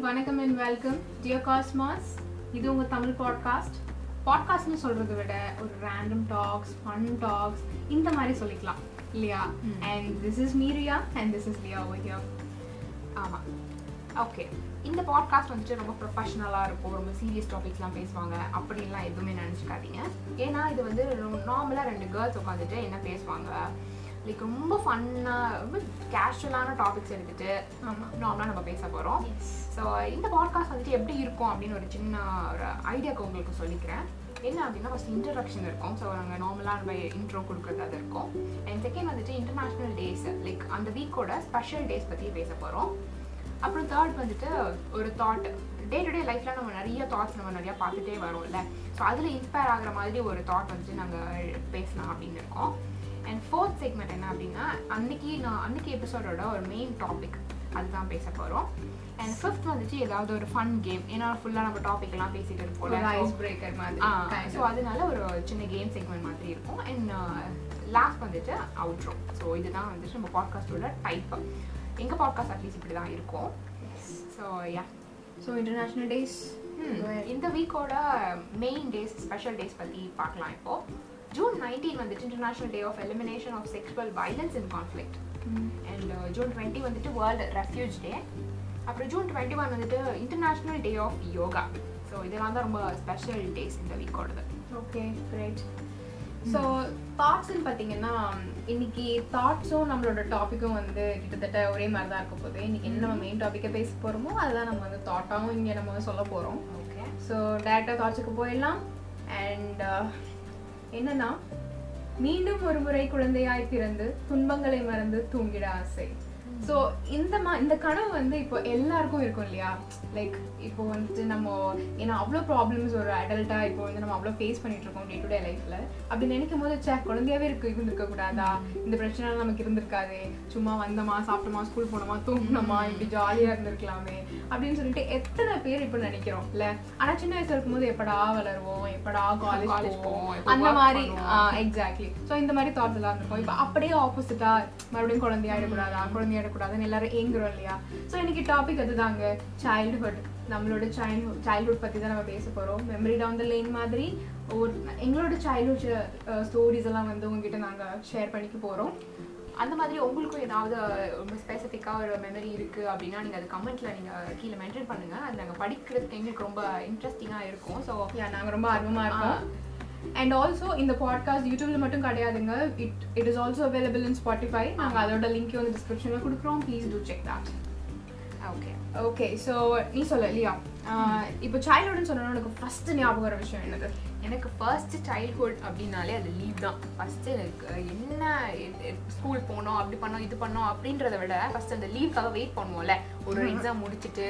வணக்கம் and welcome dear cosmos இது உங்க தமிழ் பாட்காஸ்ட் பாட்காஸ்ட்னு சொல்றதை விட ஒரு ரேண்டம் டாக்ஸ் ஃபன் டாக்ஸ் இந்த மாதிரி சொல்லிக்கலாம். இல்லையா? And this is Miriya and this is Liya here ஆமாம் ஓகே இந்த பாட்காஸ்ட் வந்துட்டு ரொம்ப ப்ரொஃபஷனலாக இருக்கும். ரொம்ப சீரியஸ் டாபிக்ஸ்லாம் பேசுவாங்க. அப்படின்லாம் எதுவுமே நினச்சிக்காதீங்க. ஏன்னா இது வந்து நார்மலாக ரெண்டு கேர்ள்ஸ் உட்காந்துட்டு என்ன பேசுவாங்க? லைக் ரொம்ப ஃபன்னாக ரொம்ப கேஷுவலான டாபிக்ஸ் எடுத்துட்டு ஆமாம் நார்மலாக நம்ம பேச போகிறோம் ஸோ இந்த பாட்காஸ்ட் வந்துட்டு எப்படி இருக்கும் அப்படின்னு ஒரு சின்ன ஒரு ஐடியாக்கு உங்களுக்கு சொல்லிக்கிறேன். என்ன அப்படின்னா ஃபஸ்ட் இன்ட்ரடக்ஷன் இருக்கும். ஸோ நாங்கள் நார்மலாக நம்ம இன்ட்ரோ கொடுக்குறது அது இருக்கும். அண்ட் செகண்ட் வந்துட்டு இன்டர்நேஷ்னல் டேஸ் லைக் அந்த வீக்கோட ஸ்பெஷல் டேஸ் பற்றி பேச போகிறோம் அப்புறம் தேர்ட் வந்துட்டு ஒரு தாட் டே டு டே லைஃப்பில் நம்ம நிறைய தாட்ஸ் நம்ம நிறையா பார்த்துட்டே வரோம்ல. ஸோ அதில் இன்ஸ்பயர் ஆகுற மாதிரி ஒரு தாட் வந்துட்டு நாங்கள் பேசலாம் அப்படின்னு இருக்கோம். அண்ட் ஃபோர்த் செக்மெண்ட் என்ன அப்படின்னா அன்னைக்கு நான் அன்னைக்கு எபிசோடோட ஒரு மெயின் டாபிக் அதுதான் பேச போகிறோம் அண்ட் ஃபிஃப்த் வந்துட்டு ஏதாவது ஒரு ஃபன் கேம் ஏன்னா ஃபுல்லாக நம்ம டாபிக் எல்லாம் பேசிட்டு இருப்போம் ஐஸ் பிரேக்கர் மாதிரி ஸோ. அதனால ஒரு சின்ன கேம் செக்மெண்ட் மாதிரி இருக்கும். அண்ட் லாஸ்ட் வந்துட்டு அவுட்ரோ ஸோ இதுதான் வந்துட்டு நம்ம பாட்காஸ்டோட டைப் எங்கள் பாட்காஸ்ட் அட்லீஸ்ட் இப்படி தான் இருக்கும். So ya so international days இந்த வீக்கோட மெயின் டேஸ் ஸ்பெஷல் டேஸ் பற்றி பார்க்கலாம் இப்போ. ஜூன் நைன்டீன் வந்துட்டு international day of elimination of sexual violence in conflict and June twenty வந்துட்டு வேர்ல்டு ரெஃப்யூஜ் டே அப்புறம் ஜூன் டுவெண்ட்டி ஒன் வந்துட்டு international day of yoga so இதெல்லாம் தான் ரொம்ப ஸ்பெஷல் டேஸ் இந்த வீக்கோடது ஓகே கிரேட் ஸோ தாட்ஸ்ன்னு பார்த்தீங்கன்னா இன்னைக்கு தாட்ஸும் நம்மளோட டாப்பிக்கும் வந்து கிட்டத்தட்ட ஒரே மாதிரி தான் இருக்க போகுது. இன்னைக்கு என்ன நம்ம மெயின் டாப்பிக்கை பேச போகிறோமோ அதுதான் நம்ம வந்து தாட்டாகவும் இங்கே நம்ம வந்து சொல்ல போகிறோம் ஓகே ஸோ டேரெக்டாக தாட்ஸுக்கு போயிடலாம். அண்ட் என்னன்னா மீண்டும் ஒரு முறை குழந்தையாய் பிறந்து துன்பங்களை மறந்து தூங்கிட ஆசை. ஸோ இந்த மா இந்த கனவு வந்து இப்போ எல்லாருக்கும் இருக்கும் இல்லையா? லைக் இப்போ வந்துட்டு நம்ம ஏன்னா அவ்வளோ ப்ராப்ளம்ஸ் ஒரு அடல்ட்டாக இப்போ வந்து நம்ம அவ்வளோ ஃபேஸ் பண்ணிட்டு இருக்கோம் டே டு டே லைஃப்பில் அப்படி நினைக்கும் போது சே குழந்தையாவே இருக்கு இருந்திருக்க கூடாதா? இந்த பிரச்சனை நமக்கு இருந்திருக்காதே. சும்மா வந்தோமா சாப்பிட்டோமா ஸ்கூல் போனோமா தூங்கினோமா இப்படி ஜாலியாக இருந்திருக்கலாமே. அப்படின்னு சொல்லிட்டு எத்தனை பேர் இப்போ நினைக்கிறோம் இல்ல? ஆனா சின்ன வயசுல இருக்கும்போது எப்படா வளருவோம் எப்படா காலேஜ் போவோம், அந்த மாதிரி. எக்ஸாக்ட்லி ஸோ இந்த மாதிரி தாட்ஸ் எல்லாம் இருக்கும். இப்போ அப்படியே ஆப்போசிட்டா மறுபடியும் குழந்தையாயிடக்கூடாதா? குழந்தையாயிடக்கூடாதுன்னு எல்லாரும் ஏங்குறோம் இல்லையா? ஸோ இன்னைக்கு டாபிக் அதுதாங்க. சைல்டுஹுட் நம்மளோட சைல்ட்ஹுட் சைல்ட்ஹுட் பத்தி தான் நம்ம பேச போறோம். மெமரி டவுன் த லேன் மாதிரி ஒரு எங்களோட சைல்ட்ஹுட் ஸ்டோரிஸ் எல்லாம் வந்து உங்ககிட்ட நாங்க ஷேர் பண்ணிக்க போறோம். அந்த மாதிரி உங்களுக்கும் ஏதாவது ரொம்ப ஸ்பெசிஃபிக்காக ஒரு மெமரி இருக்குது அப்படின்னா நீங்கள் அது கமெண்ட்டில் நீங்கள் கீழே மென்ஷன் பண்ணுங்கள் அது நாங்கள் படிக்கிறதுக்கு எங்களுக்கு ரொம்ப இன்ட்ரெஸ்டிங்காக இருக்கும். ஸோ யா நாங்க ரொம்ப ஆர்வமா இருக்கோம். அண்ட் ஆல்சோ இந்த பாட்காஸ்ட் யூடியூப்ல மட்டும் கிடையாதுங்க. It it is also available in Spotify நாங்க அதோட லிங்க் வந்து டிஸ்கிரிப்ஷன்ல கொடுக்குறோம். Please do check that okay okay so நீ சொல்ல இல்லையா இப்போ சைல்ட்ஹுட்னு சொன்னா உனக்கு ஃபர்ஸ்ட் ஞாபகம் வர விஷயம் என்னது? எனக்கு ஃபர்ஸ்ட் சைல்ட்ஹுட் அப்படின்னாலே அது லீவ் தான். ஃபர்ஸ்ட் எனக்கு என்ன ஸ்கூல் போனோம் அப்படி பண்ணோம் இது பண்ணோம் அப்படின்றத விட ஃபர்ஸ்ட் அந்த லீவ்க்காக வெயிட் பண்ணுவோம்ல. ஒரு எக்ஸாம் முடிச்சுட்டு.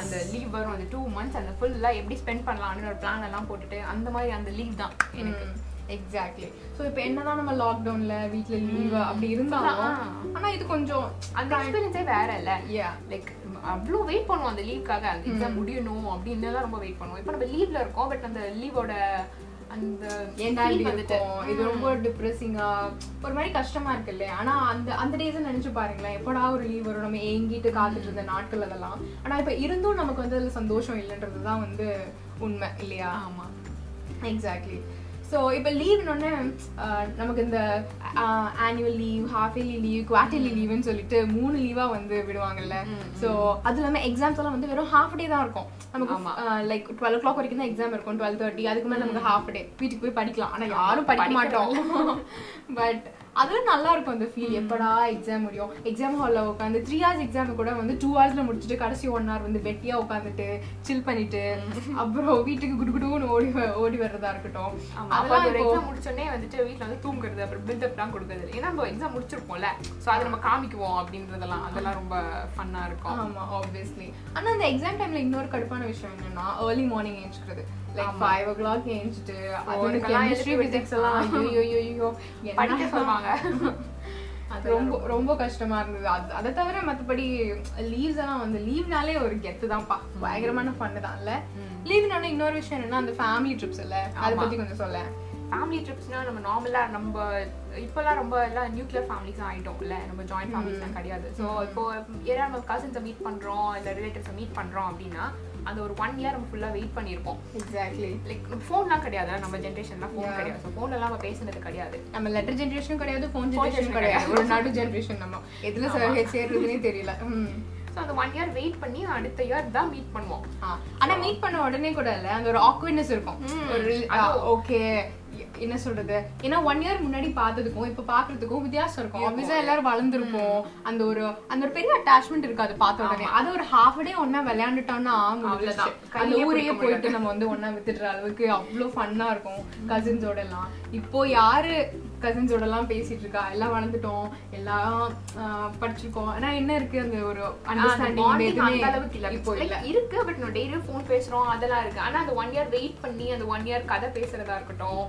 அந்த லீவ் வரும். அந்த டூ மந்த்ஸ் அந்த ஃபுல்லாக எப்படி ஸ்பெண்ட் பண்ணலாம்னு ஒரு பிளான் எல்லாம் போட்டுட்டு அந்த மாதிரி அந்த லீவ் தான் எனக்கு. எக்ஸாக்ட்லி ஸோ இப்போ என்னதான் நம்ம லாக்டவுன்ல வீட்ல லீவ் அப்படி இருந்தாலும். ஆனா இது கொஞ்சம் அந்த எக்ஸ்பீரியன்ஸே வேற இல்ல. லைக் அவ்வளோ வெயிட் பண்ணுவோம் அந்த லீவ்க்காக அந்த எக்ஸாம் முடியணும் அப்படின்னு ரொம்ப வெயிட் பண்ணுவோம். இப்போ நம்ம லீவ்ல இருக்கோம் பட் அந்த லீவோட அந்த இது ரொம்ப டிப்ரெசிங்கா ஒரு மாதிரி கஷ்டமா இருக்கு இல்லையா? ஆனா அந்த அந்த டேஸ் நினைச்சு பாருங்களேன். எப்படா ஒரு லீவ் வரும்? நம்ம ஏங்கிட்டு காத்துட்டு இருந்த நாட்கள் அதெல்லாம். ஆனா இப்ப இருந்தும் நமக்கு வந்து அதுல சந்தோஷம் இல்லைன்றது தான் வந்து உண்மை இல்லையா? ஆமா. எக்ஸாக்ட்லி ஸோ இப்போ லீவ்னொன்னே நமக்கு இந்த annual leave half yearly leave quarterly லீவ்னு சொல்லிட்டு மூணு லீவாக வந்து விடுவாங்கல்ல. ஸோ அது இல்லாமல் எக்ஸாம்ஸ் எல்லாம் வந்து வெறும் ஹாஃப் டே தான் இருக்கும். நமக்கு. லைக் டுவெல் ஓ கிளாக் வரைக்கும் தான் எக்ஸாம் இருக்கும் டுவெல் தேர்ட்டி அதுக்கு மேலே நமக்கு ஹாஃப் டே வீட்டுக்கு போய் படிக்கலாம். ஆனால் யாரும் படிக்க மாட்டோம். பட் அதுவும் நல்லா இருக்கும் அந்த ஃபீல் எப்படா எக்ஸாம் முடியும்? எக்ஸாம் ஹாலில் உட்காந்து த்ரீ ஹவர்ஸ் எக்ஸாம் கூட வந்து டூ ஹவர்ஸில் முடிச்சுட்டு கடைசி ஒன் ஹவர் வந்து வெட்டியா உட்காந்துட்டு சில் பண்ணிட்டு அப்புறம் வீட்டுக்கு குடு குடுன்னு ஓடி ஓடி வர்றதா இருக்கட்டும். அதெல்லாம் எக்ஸாம் முடிச்சோடனே வந்துட்டு வீட்ல வந்து தூங்குறது அப்புறம் பில்டப்லாம் கொடுக்குறது ஏன்னா நம்ம எக்ஸாம் முடிச்சிருப்போம்ல. ஸோ அதை நம்ம காமிக்குவோம் அப்படின்றதெல்லாம். அதெல்லாம் ரொம்ப ஃபன்னா இருக்கும். ஆமா ஆப்வியஸ்லி ஆனா அந்த எக்ஸாம் டைம்ல இன்னொரு கடுப்பான விஷயம் என்னன்னா ஏர்லி மார்னிங் ஏஞ்சிக்கிறது. லைக் ஃபைவ் ஓ கிளாக் ஏஞ்சிட்டு அது கெமிஸ்ட்ரி எழுப்பி பிசிக்ஸ் எல்லாம் ஐயோ ஐயோ படிக்க சொல்லுவாங்க. ரொம்ப ரொம்ப கஷ்டமா இருந்தது. அது அதை தவிர மத்தபடி லீவ்ஸ் எல்லாம் வந்து லீவ்னாலே ஒரு கெத்து தான்ப்பா. பயங்கரமான ஃபன்னு தான் இல்ல லீவ்னால இன்னொரு விஷயம் என்னன்னா அந்த ஃபேமிலி ட்ரிப்ஸ் இல்ல. அதை பத்தி கொஞ்சம் சொல்ல ஃபேமிலி ட்ரிப்ஸ்னா நம்ம நார்மலா நம்ம இப்போல்லாம் ரொம்ப எல்லாம் நியூக்ளியர் ஃபேமிலிஸ் ஆயிட்டோம் இல்ல நம்ம ஜாயிண்ட் ஃபேமிலிஸ்லாம் கிடையாது. ஸோ இப்போ ஏன்னா நம்ம கசின்ஸை மீட் பண்றோம் இல்ல ரிலேட்டிவ்ஸை மீட் பண்றோம் அப்படின்னா அந்த ஒரு ஒன் இயர் நம்ம ஃபுல்லா வெயிட் பண்ணியிருப்போம் எக்ஸாக்ட்லி லைக் ஃபோன்லாம் கிடையாது? நம்ம ஜென்ரேஷன்லாம் ஃபோன் கிடையாது. ஸோ ஃபோன்லாம் நம்ம பேசுனது கிடையாது. நம்ம லெட்டர் ஜென்ரேஷன் கிடையாது ஃபோன் ஜென்ரேஷன் கிடையாது. ஒரு நடு ஜென்ரேஷன் நம்ம. எதுல சே- சேர்றதுனே தெரியல. ஸோ அந்த ஒன் இயர் வெயிட் பண்ணி அடுத்த இயர் தான் மீட் பண்ணுவோம். ஆ, ஆனா மீட் பண்ண உடனே கூட இல்ல அந்த ஒரு ஆக்வர்ட்னஸ் இருக்கும். ஒரு. ஓகே என்ன சொல்றது? ஏன்னா ஒன் இயர் முன்னாடி பார்த்ததுக்கும் இப்ப பாக்குறதுக்கும் வித்தியாசம் இருக்கும். ஆப்வியஸா எல்லாரும் வளர்ந்துருப்போம். அந்த ஒரு அந்த ஒரு பெரிய அட்டாச்மெண்ட் இருக்காது பார்த்த உடனே. அது ஒரு ஹாஃப் டே ஒன்னா விளையாண்டுட்டோம்னா. அவ்வளவுதான். அந்த ஊரையே போயிட்டு நம்ம வந்து ஒன்னா வித்துடுற அளவுக்கு அவ்வளோ ஃபன்னா இருக்கும் கசின்ஸோட எல்லாம் இப்போ யாரு கசின்ஸோட எல்லாம் பேசிட்டு இருக்கா? எல்லாம் வளர்ந்துட்டோம். எல்லாம் படிச்சிருக்கோம். ஆனா என்ன இருக்கு அந்த ஒரு அண்டர்ஸ்டாண்டிங் அளவுக்கு இல்ல. இப்போ இல்ல. இருக்கு பட் நம்ம டெய்லியும் ஃபோன் பேசுறோம். அதெல்லாம் இருக்கு. ஆனா அந்த ஒன் இயர் வெயிட் பண்ணி அந்த ஒன் இயர் கதை பேசுறதா இருக்கட்டும்.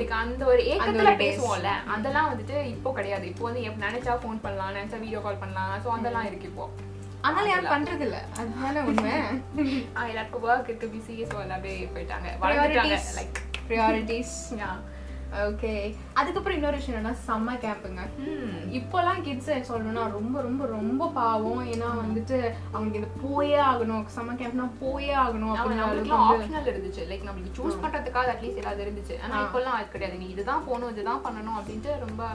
லைக் அந்த ஒரு ஏக்கத்துல. பேசுவோம்ல அதெல்லாம் வந்துட்டு இப்போ கிடையாது. இப்போ வந்து நினைச்சா ஃபோன் பண்ணலாம் நினைச்சா வீடியோ கால் பண்ணலாம். சோ அதெல்லாம் இருக்கு இப்போ. ஆனாலும் யாரும் பண்றது இல்ல அதுதானே உண்மை. எல்லாருக்கும் ஒர்க் இருக்கு பிஸி ஸோ எல்லாமே போயிட்டாங்க. வளர்ந்துட்டாங்க. லைக் ப்ரியாரிட்டிஸ் ஓகே அதுக்கப்புறம் இன்னொரு விஷயம் என்னன்னா சம்மர் கேம்புங்க இப்போலாம் கிட்ஸ் சொல்லணும்னா ரொம்ப ரொம்ப ரொம்ப பாவம். ஏன்னா வந்துட்டு அவங்க இது போயே ஆகணும். சம்மர் கேம்ப்னா போயே ஆகணும் அப்படின்னு ஆப்ஷனல் இருந்துச்சு. லைக் நம்மளுக்கு சூஸ் பண்றதுக்காக அட்லீஸ்ட் ஏதாவது இருந்துச்சு. ஆனா இப்போல்லாம் அது கிடையாது. நீ இதுதான் போகணும் இதுதான் பண்ணணும் அப்படின்ட்டு ரொம்ப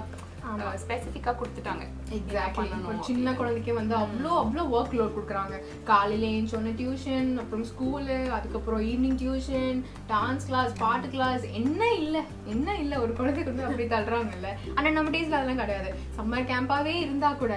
ஸ்பெசிஃபிக்கா கொடுத்துட்டாங்க. எக்ஸாக்ட்லி ஒரு சின்ன குழந்தைக்கு வந்து அவ்வளோ அவ்வளோ ஒர்க் லோட் கொடுக்குறாங்க. காலையில ஏஞ்சோன்னு டியூஷன் அப்புறம் ஸ்கூலு அதுக்கப்புறம் ஈவினிங் டியூஷன் டான்ஸ் கிளாஸ் பாட்டு கிளாஸ் என்ன இல்லை என்ன இல்லை. ஒரு குழந்தைக்கு வந்து அப்படி தள்ளுறாங்கல்ல. ஆனால் நம்ம டேஸ்ல அதெல்லாம் கிடையாது. சம்மர் கேம்பாவே இருந்தா கூட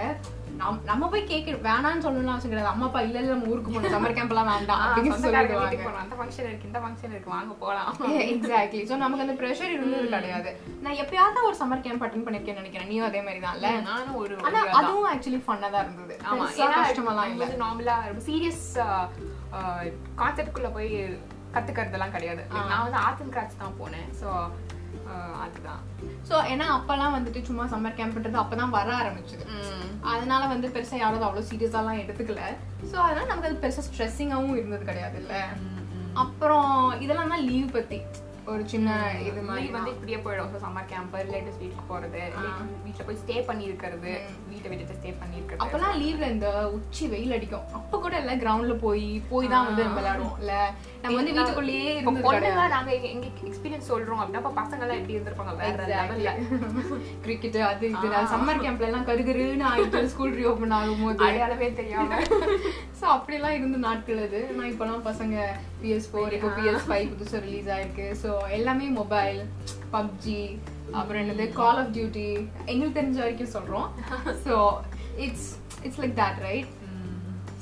நம்ம போய் கேட்க வேணாம்னு சொல்லணும்னு அவசியம் கிடையாது. அம்மா அப்பா இல்ல இல்ல நம்ம ஊருக்கு போகணும். சம்மர் கேம்ப் எல்லாம் வேண்டாம். அப்படின்னு சொல்லிடுவாங்க. அந்த ஃபங்க்ஷன் இருக்கு இந்த ஃபங்க்ஷன் இருக்கு. வாங்க போலாம். எக்ஸாக்ட்லி ஸோ நமக்கு அந்த ப்ரெஷர் இருந்தது கிடையாது. நான் எப்பயாவது ஒரு சம்மர் கேம்ப் அட்டன் பண்ணிருக்கேன்னு நினைக்கிறேன். நீயும் அதே மாதிரி தான்ல நானும் ஒரு ஆனா. அதுவும் ஆக்சுவலி ஃபன்னா தான் இருந்தது. ஆமா ஏன்னா கஷ்டமெல்லாம் இல்ல. நார்மலா சீரியஸ் கான்செப்ட்குள்ள போய் கத்துக்கிறதெல்லாம் கிடையாது. நான் வந்து ஆர்ட் அண்ட் கிராஃப்ட்ஸ் தான் போனேன். ஸோ அதுதான். சோ ஏன்னா அப்பெல்லாம் வந்துட்டு சும்மா சம்மர் கேம்ப்ன்றது அப்பதான் வர ஆரம்பிச்சது. அதனால வந்து பெருசா யாரும் அவ்வளவு சீரியஸாலாம் எடுத்துக்கல. சோ அதனால நமக்கு அது பெருசா ஸ்ட்ரெஸ்ஸிங்காவும் இருந்தது கிடையாது இல்ல அப்புறம் இதெல்லாம் தான் லீவ் பத்தி. ஒரு சின்ன இது மாதிரி வந்து இப்படியே போயிடும். ஸோ சம்மர் கேம்ப் ரிலேட்டிவ்ஸ் வீட்டுக்கு போறது வீட்டில் போய் ஸ்டே பண்ணி இருக்கிறது வீட்டை விட்டுட்டு ஸ்டே பண்ணி இருக்கிறது அப்பெல்லாம் லீவ்ல இந்த உச்சி வெயில் அடிக்கும். அப்ப கூட எல்லாம் கிரவுண்ட்ல போய் போய் தான் வந்து நம்ம விளையாடுவோம். இல்ல நம்ம வந்து வீட்டுக்குள்ளேயே இப்போ இருந்தது கிடையாது. பொண்ணுங்க நாங்க எங்க- எக்ஸ்பீரியன்ஸ் சொல்றோம் அப்படின்னா அப்ப பசங்க எல்லாம் எப்படி இருந்திருப்பாங்க? வேற லெவல்ல கிரிக்கெட் அது இது. சம்மர் கேம்ப்ல எல்லாம் கருகருன்னு ஆயிட்டு ஸ்கூல் ரீஓபன் ஆகும்போது. அடையாளமே தெரியாம. ஸோ அப்படிலாம் இருந்த நாட்கள் அது. நான் இப்போலாம் பசங்க பிஎஸ் ஃபோர் இப்போ பிஎஸ் ஃபைவ் புதுசாக ரிலீஸ் ஆயிருக்கு. ஸோ எல்லாமே மொபைல் பப்ஜி அப்புறம் என்னது கால் ஆஃப் டியூட்டி எங்களுக்கு தெரிஞ்ச வரைக்கும் சொல்கிறோம் so it's it's like that right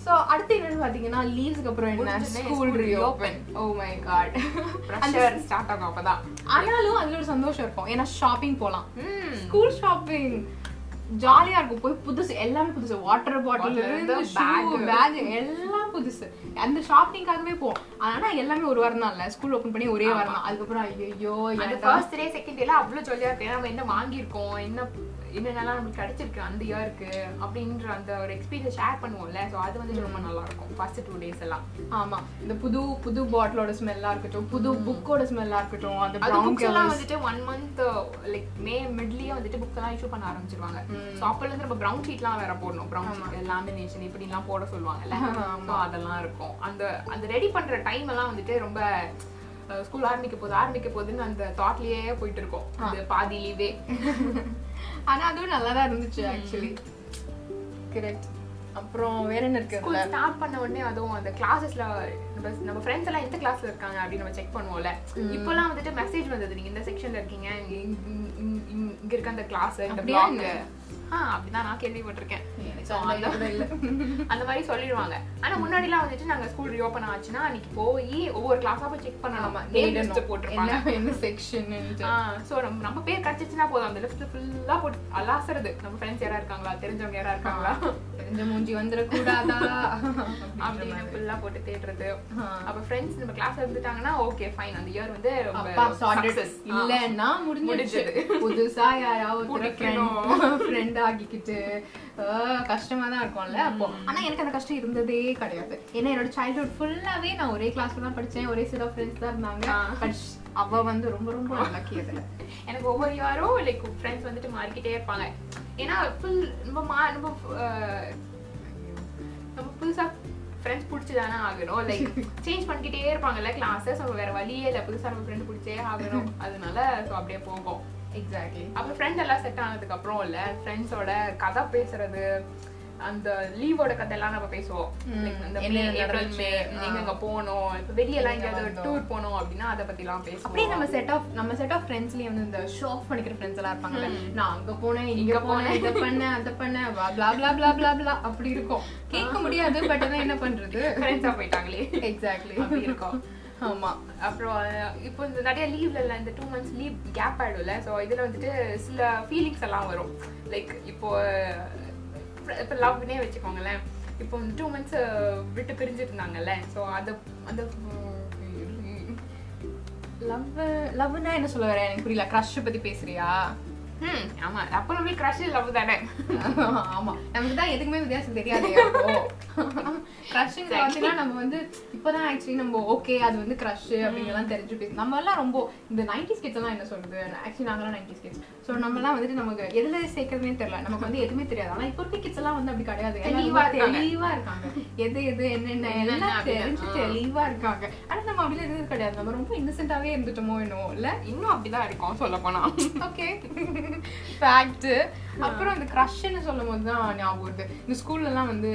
so அடுத்து என்னன்னு பார்த்தீங்கன்னா லீவ்ஸ்க்கு அப்புறம் என்ன? School school reopen oh my god pressure start ஆகும் அப்பதான். ஆனாலும் அதுல ஒரு சந்தோஷம் இருக்கும். ஏன்னா ஷாப்பிங் போகலாம். ஸ்கூல் ஷாப்பிங் ஜாலியா இருக்கும். போய் புதுசு எல்லாமே புதுசு. வாட்டர் பாட்டில் இருந்து பேக். பேக் எல்லாம் புதுசு. அந்த ஷாப்பிங்காகவே போவோம் ஆனா எல்லாமே ஒரு வாரம் தான் இல்ல. ஸ்கூல் ஓபன் பண்ணி ஒரே வாரம் தான். அதுக்கப்புறம் ஐயோ ஃபர்ஸ்ட் டே செகண்ட் டேல அவ்வளவு ஜாலியா இருக்கு. நம்ம என்ன வாங்கியிருக்கோம்? என்ன என்னென்னலாம் நமக்கு கிடைச்சிருக்கு அந்த இயருக்கு அப்படின்ற அந்த ஒரு எக்ஸ்பீரியன்ஸ் ஷேர் பண்ணுவோம்ல. ஸோ அது வந்து ரொம்ப நல்லா இருக்கும் ஃபர்ஸ்ட் டூ டேஸ் எல்லாம். ஆமா. இந்த புது புது பாட்டிலோட ஸ்மெல்லா இருக்கட்டும் புது புக்கோட ஸ்மெல்லா இருக்கட்டும் அந்த அது புக்ஸ் எல்லாம் வந்துட்டு ஒன் மந்த் லைக் மே மிட்லயே வந்துட்டு புக்ஸ் எல்லாம் இஷ்யூ பண்ண ஆரம்பிச்சிருவாங்க. ஸோ அப்பல இருந்து நம்ம ப்ரௌன் ஷீட்லாம் வேற போடணும். ப்ரௌன் ஷீட் லேமினேஷன் இப்படிலாம் போட சொல்லுவாங்கல்ல. ஸோ அதெல்லாம் இருக்கும். அந்த அந்த ரெடி பண்ற டைம் எல்லாம் வந்துட்டு ரொம்ப ஸ்கூல் ஆரம்பிக்க போகுது ஆரம்பிக்க போகுதுன்னு அந்த தாட்லயே போயிட்டு இருக்கோம். அந்த பாதி லீவே ஆனா அதுவும் நல்லா தான் இருந்துச்சு ஆக்சுவலி கரெக்ட் அப்புறம் வேற என்ன இருக்கு ஸ்கூல் ஸ்டார்ட் பண்ண உடனே அதுவும் அந்த கிளாஸஸ்ல நம்ம ஃப்ரெண்ட்ஸ் எல்லாம் எந்த கிளாஸ்ல இருக்காங்க அப்படின்னு நம்ம செக் பண்ணுவோம்ல. இப்போலாம் வந்துட்டு மெசேஜ் வந்தது. நீங்க இந்த செக்ஷன்ல இருக்கீங்க இங்க இருக்க அந்த கிளாஸ் இந்த பிளாக் ஆ அப்படிதான் நான் கேள்விப்பட்டிருக்கேன். அந்த மாதிரி சொல்லிடுவாங்க. ஆனா முன்னாடிலாம் வந்துட்டு நாங்க ஸ்கூல் ரீஓபன் ஆச்சுன்னா அன்னைக்கு போய் ஒவ்வொரு கிளாஸா போய் செக் பண்ணணும். ஆமா, நேம். லிஸ்ட் போட்டிருப்பாங்க. என்ன செக்ஷன் நம்ம நம்ம பேர் கிடைச்சிச்சுன்னா போதும். அந்த லிஸ்ட் ஃபுல்லா போட்டு அலாசுறது. நம்ம ஃப்ரெண்ட்ஸ் யாரா இருக்காங்களா? தெரிஞ்சவங்க யாரா இருக்காங்களா? தெரிஞ்ச மூஞ்சி வந்துடக்கூடாதா? அப்படின்னு ஃபுல்லா போட்டு தேடுறது. அப்ப ஃப்ரெண்ட்ஸ் நம்ம கிளாஸ்ல இருந்துட்டாங்கன்னா ஓகே ஃபைன் அந்த இயர் வந்து ரொம்ப. இல்லன்னா முடிஞ்சிடுச்சு புதுசா யாராவது. ஃப்ரெண்ட் ஆகிக்கிட்டு கஷ்டமா தான் இருக்கும்ல அப்போ ஆனா எனக்கு அந்த கஷ்டம் இருந்ததே கிடையாது. ஏன்னா என்னோட சைல்ட்ஹுட் ஃபுல்லாவே நான் ஒரே கிளாஸ்ல தான் படிச்சேன். ஒரே ஆஃப் ஃப்ரெண்ட்ஸ் தான் இருந்தாங்க. அவ வந்து ரொம்ப ரொம்ப லக்கி அதுல. எனக்கு ஒவ்வொரு இயரும் லைக் ஃப்ரெண்ட்ஸ் வந்துட்டு மாறிக்கிட்டே இருப்பாங்க. ஏன்னா ஃபுல் நம்ம மா நம்ம நம்ம புதுசா ஃப்ரெண்ட்ஸ் பிடிச்சி தானே ஆகணும். லைக் சேஞ்ச் பண்ணிக்கிட்டே இருப்பாங்கல்ல கிளாஸஸ் அவங்க வேற வழியே இல்லை. புதுசா நம்ம ஃப்ரெண்ட் பிடிச்சே ஆகணும். அதனால ஸோ அப்படியே போகும். எக்ஸாக்ட்லி அப்புறம் ஃப்ரெண்ட்ஸ் எல்லாம் செட் ஆனதுக்கு அப்புறம் இல்ல ஃப்ரெண்ட்ஸோட கதை பேசுறது அந்த லீவோட கதையெல்லாம் நம்ம பேசுவோம் இந்த ஏப்ரல்? மே. எங்க போனோம் இப்போ வெளியெல்லாம் எங்க எங்கேயாவது. டூர் போனோம் அப்படின்னா அதை பத்திலாம் அப்படியே பேசுவோம் நம்ம செட் ஆஃப் நம்ம செட் ஆஃப் ஃப்ரெண்ட்ஸ்லயே வந்து இந்த ஷோ ஆஃப் பண்ணிக்கிற ஃப்ரெண்ட்ஸ் எல்லாம் இருப்பாங்கல்ல ம். நான் அங்க போனேன் இங்க போனேன். இத பண்ணேன் அத பண்ணேன் blah blah blah blah blah அப்படி இருக்கும் கேட்க முடியாது பட் என்ன பண்றது ஃப்ரெண்ட்ஸா போயிட்டாங்களே எக்ஸாக்ட்லி அப்படி இருக்கும் ஆமாம் அப்புறம் இப்போ இந்த நிறைய லீவ்ல இல்லை இந்த டூ மந்த்ஸ் லீவ் கேப் ஆகிடும்ல ஸோ இதில் வந்துட்டு சில ஃபீலிங்ஸ் எல்லாம் வரும் லைக் இப்போ இப்போ லவ்னே வச்சுக்கோங்களேன் இப்போ வந்து டூ மந்த்ஸ் விட்டு பிரிஞ்சிருந்தாங்கல்ல ஸோ அது அந்த லவ் லவ்னா என்ன சொல்ல வர எனக்கு புரியல க்ரஷ் பற்றி பேசுறியா ஆமா. அப்போ நம்ம க்ரஷ் லவ் தானே? ஆமா. நமக்கு தான் எதுக்குமே வித்தியாசம் தெரியாது அப்போ. க்ரஷ்ங்க பார்த்தீங்கன்னா நம்ம வந்து இப்போதான் ஆக்சுவலி நம்ம ஓகே அது வந்து க்ரஷ் அப்படிங்கலாம் தெரிஞ்சு பேசு நம்ம எல்லாம் ரொம்ப இந்த நைன்டி ஸ்கிட்ஸ் எல்லாம் என்ன சொல்றது? ஆக்சுவலி நாங்களாம் நைன்டி ஸ்கிட்ஸ் ஸோ நம்ம எல்லாம் வந்துட்டு நமக்கு எதுல சேர்க்கறதுனே தெரியல. நமக்கு வந்து எதுவுமே தெரியாது. ஆனா இப்போ இருக்க கிட்ஸ் எல்லாம் வந்து அப்படி கிடையாது. தெளிவா இருக்காங்க. தெளிவா இருக்காங்க. எது எது என்னென்ன எல்லாம். தெரிஞ்சு ஆ. தெளிவா இருக்காங்க. ஆனா நம்ம அப்படிலாம் இருந்தது கிடையாது. நம்ம ரொம்ப இன்னசென்ட்டாவே இருந்துட்டோமோ என்னவோ இல்ல. இன்னும் அப்படிதான் இருக்கும் சொல்ல போனா ஓகே ஃபேக்ட் அப்புறம் இந்த க்ரஷ்ன்னு சொல்லும் போது தான் ஞாபகம் வருது. இந்த ஸ்கூல்ல எல்லாம் வந்து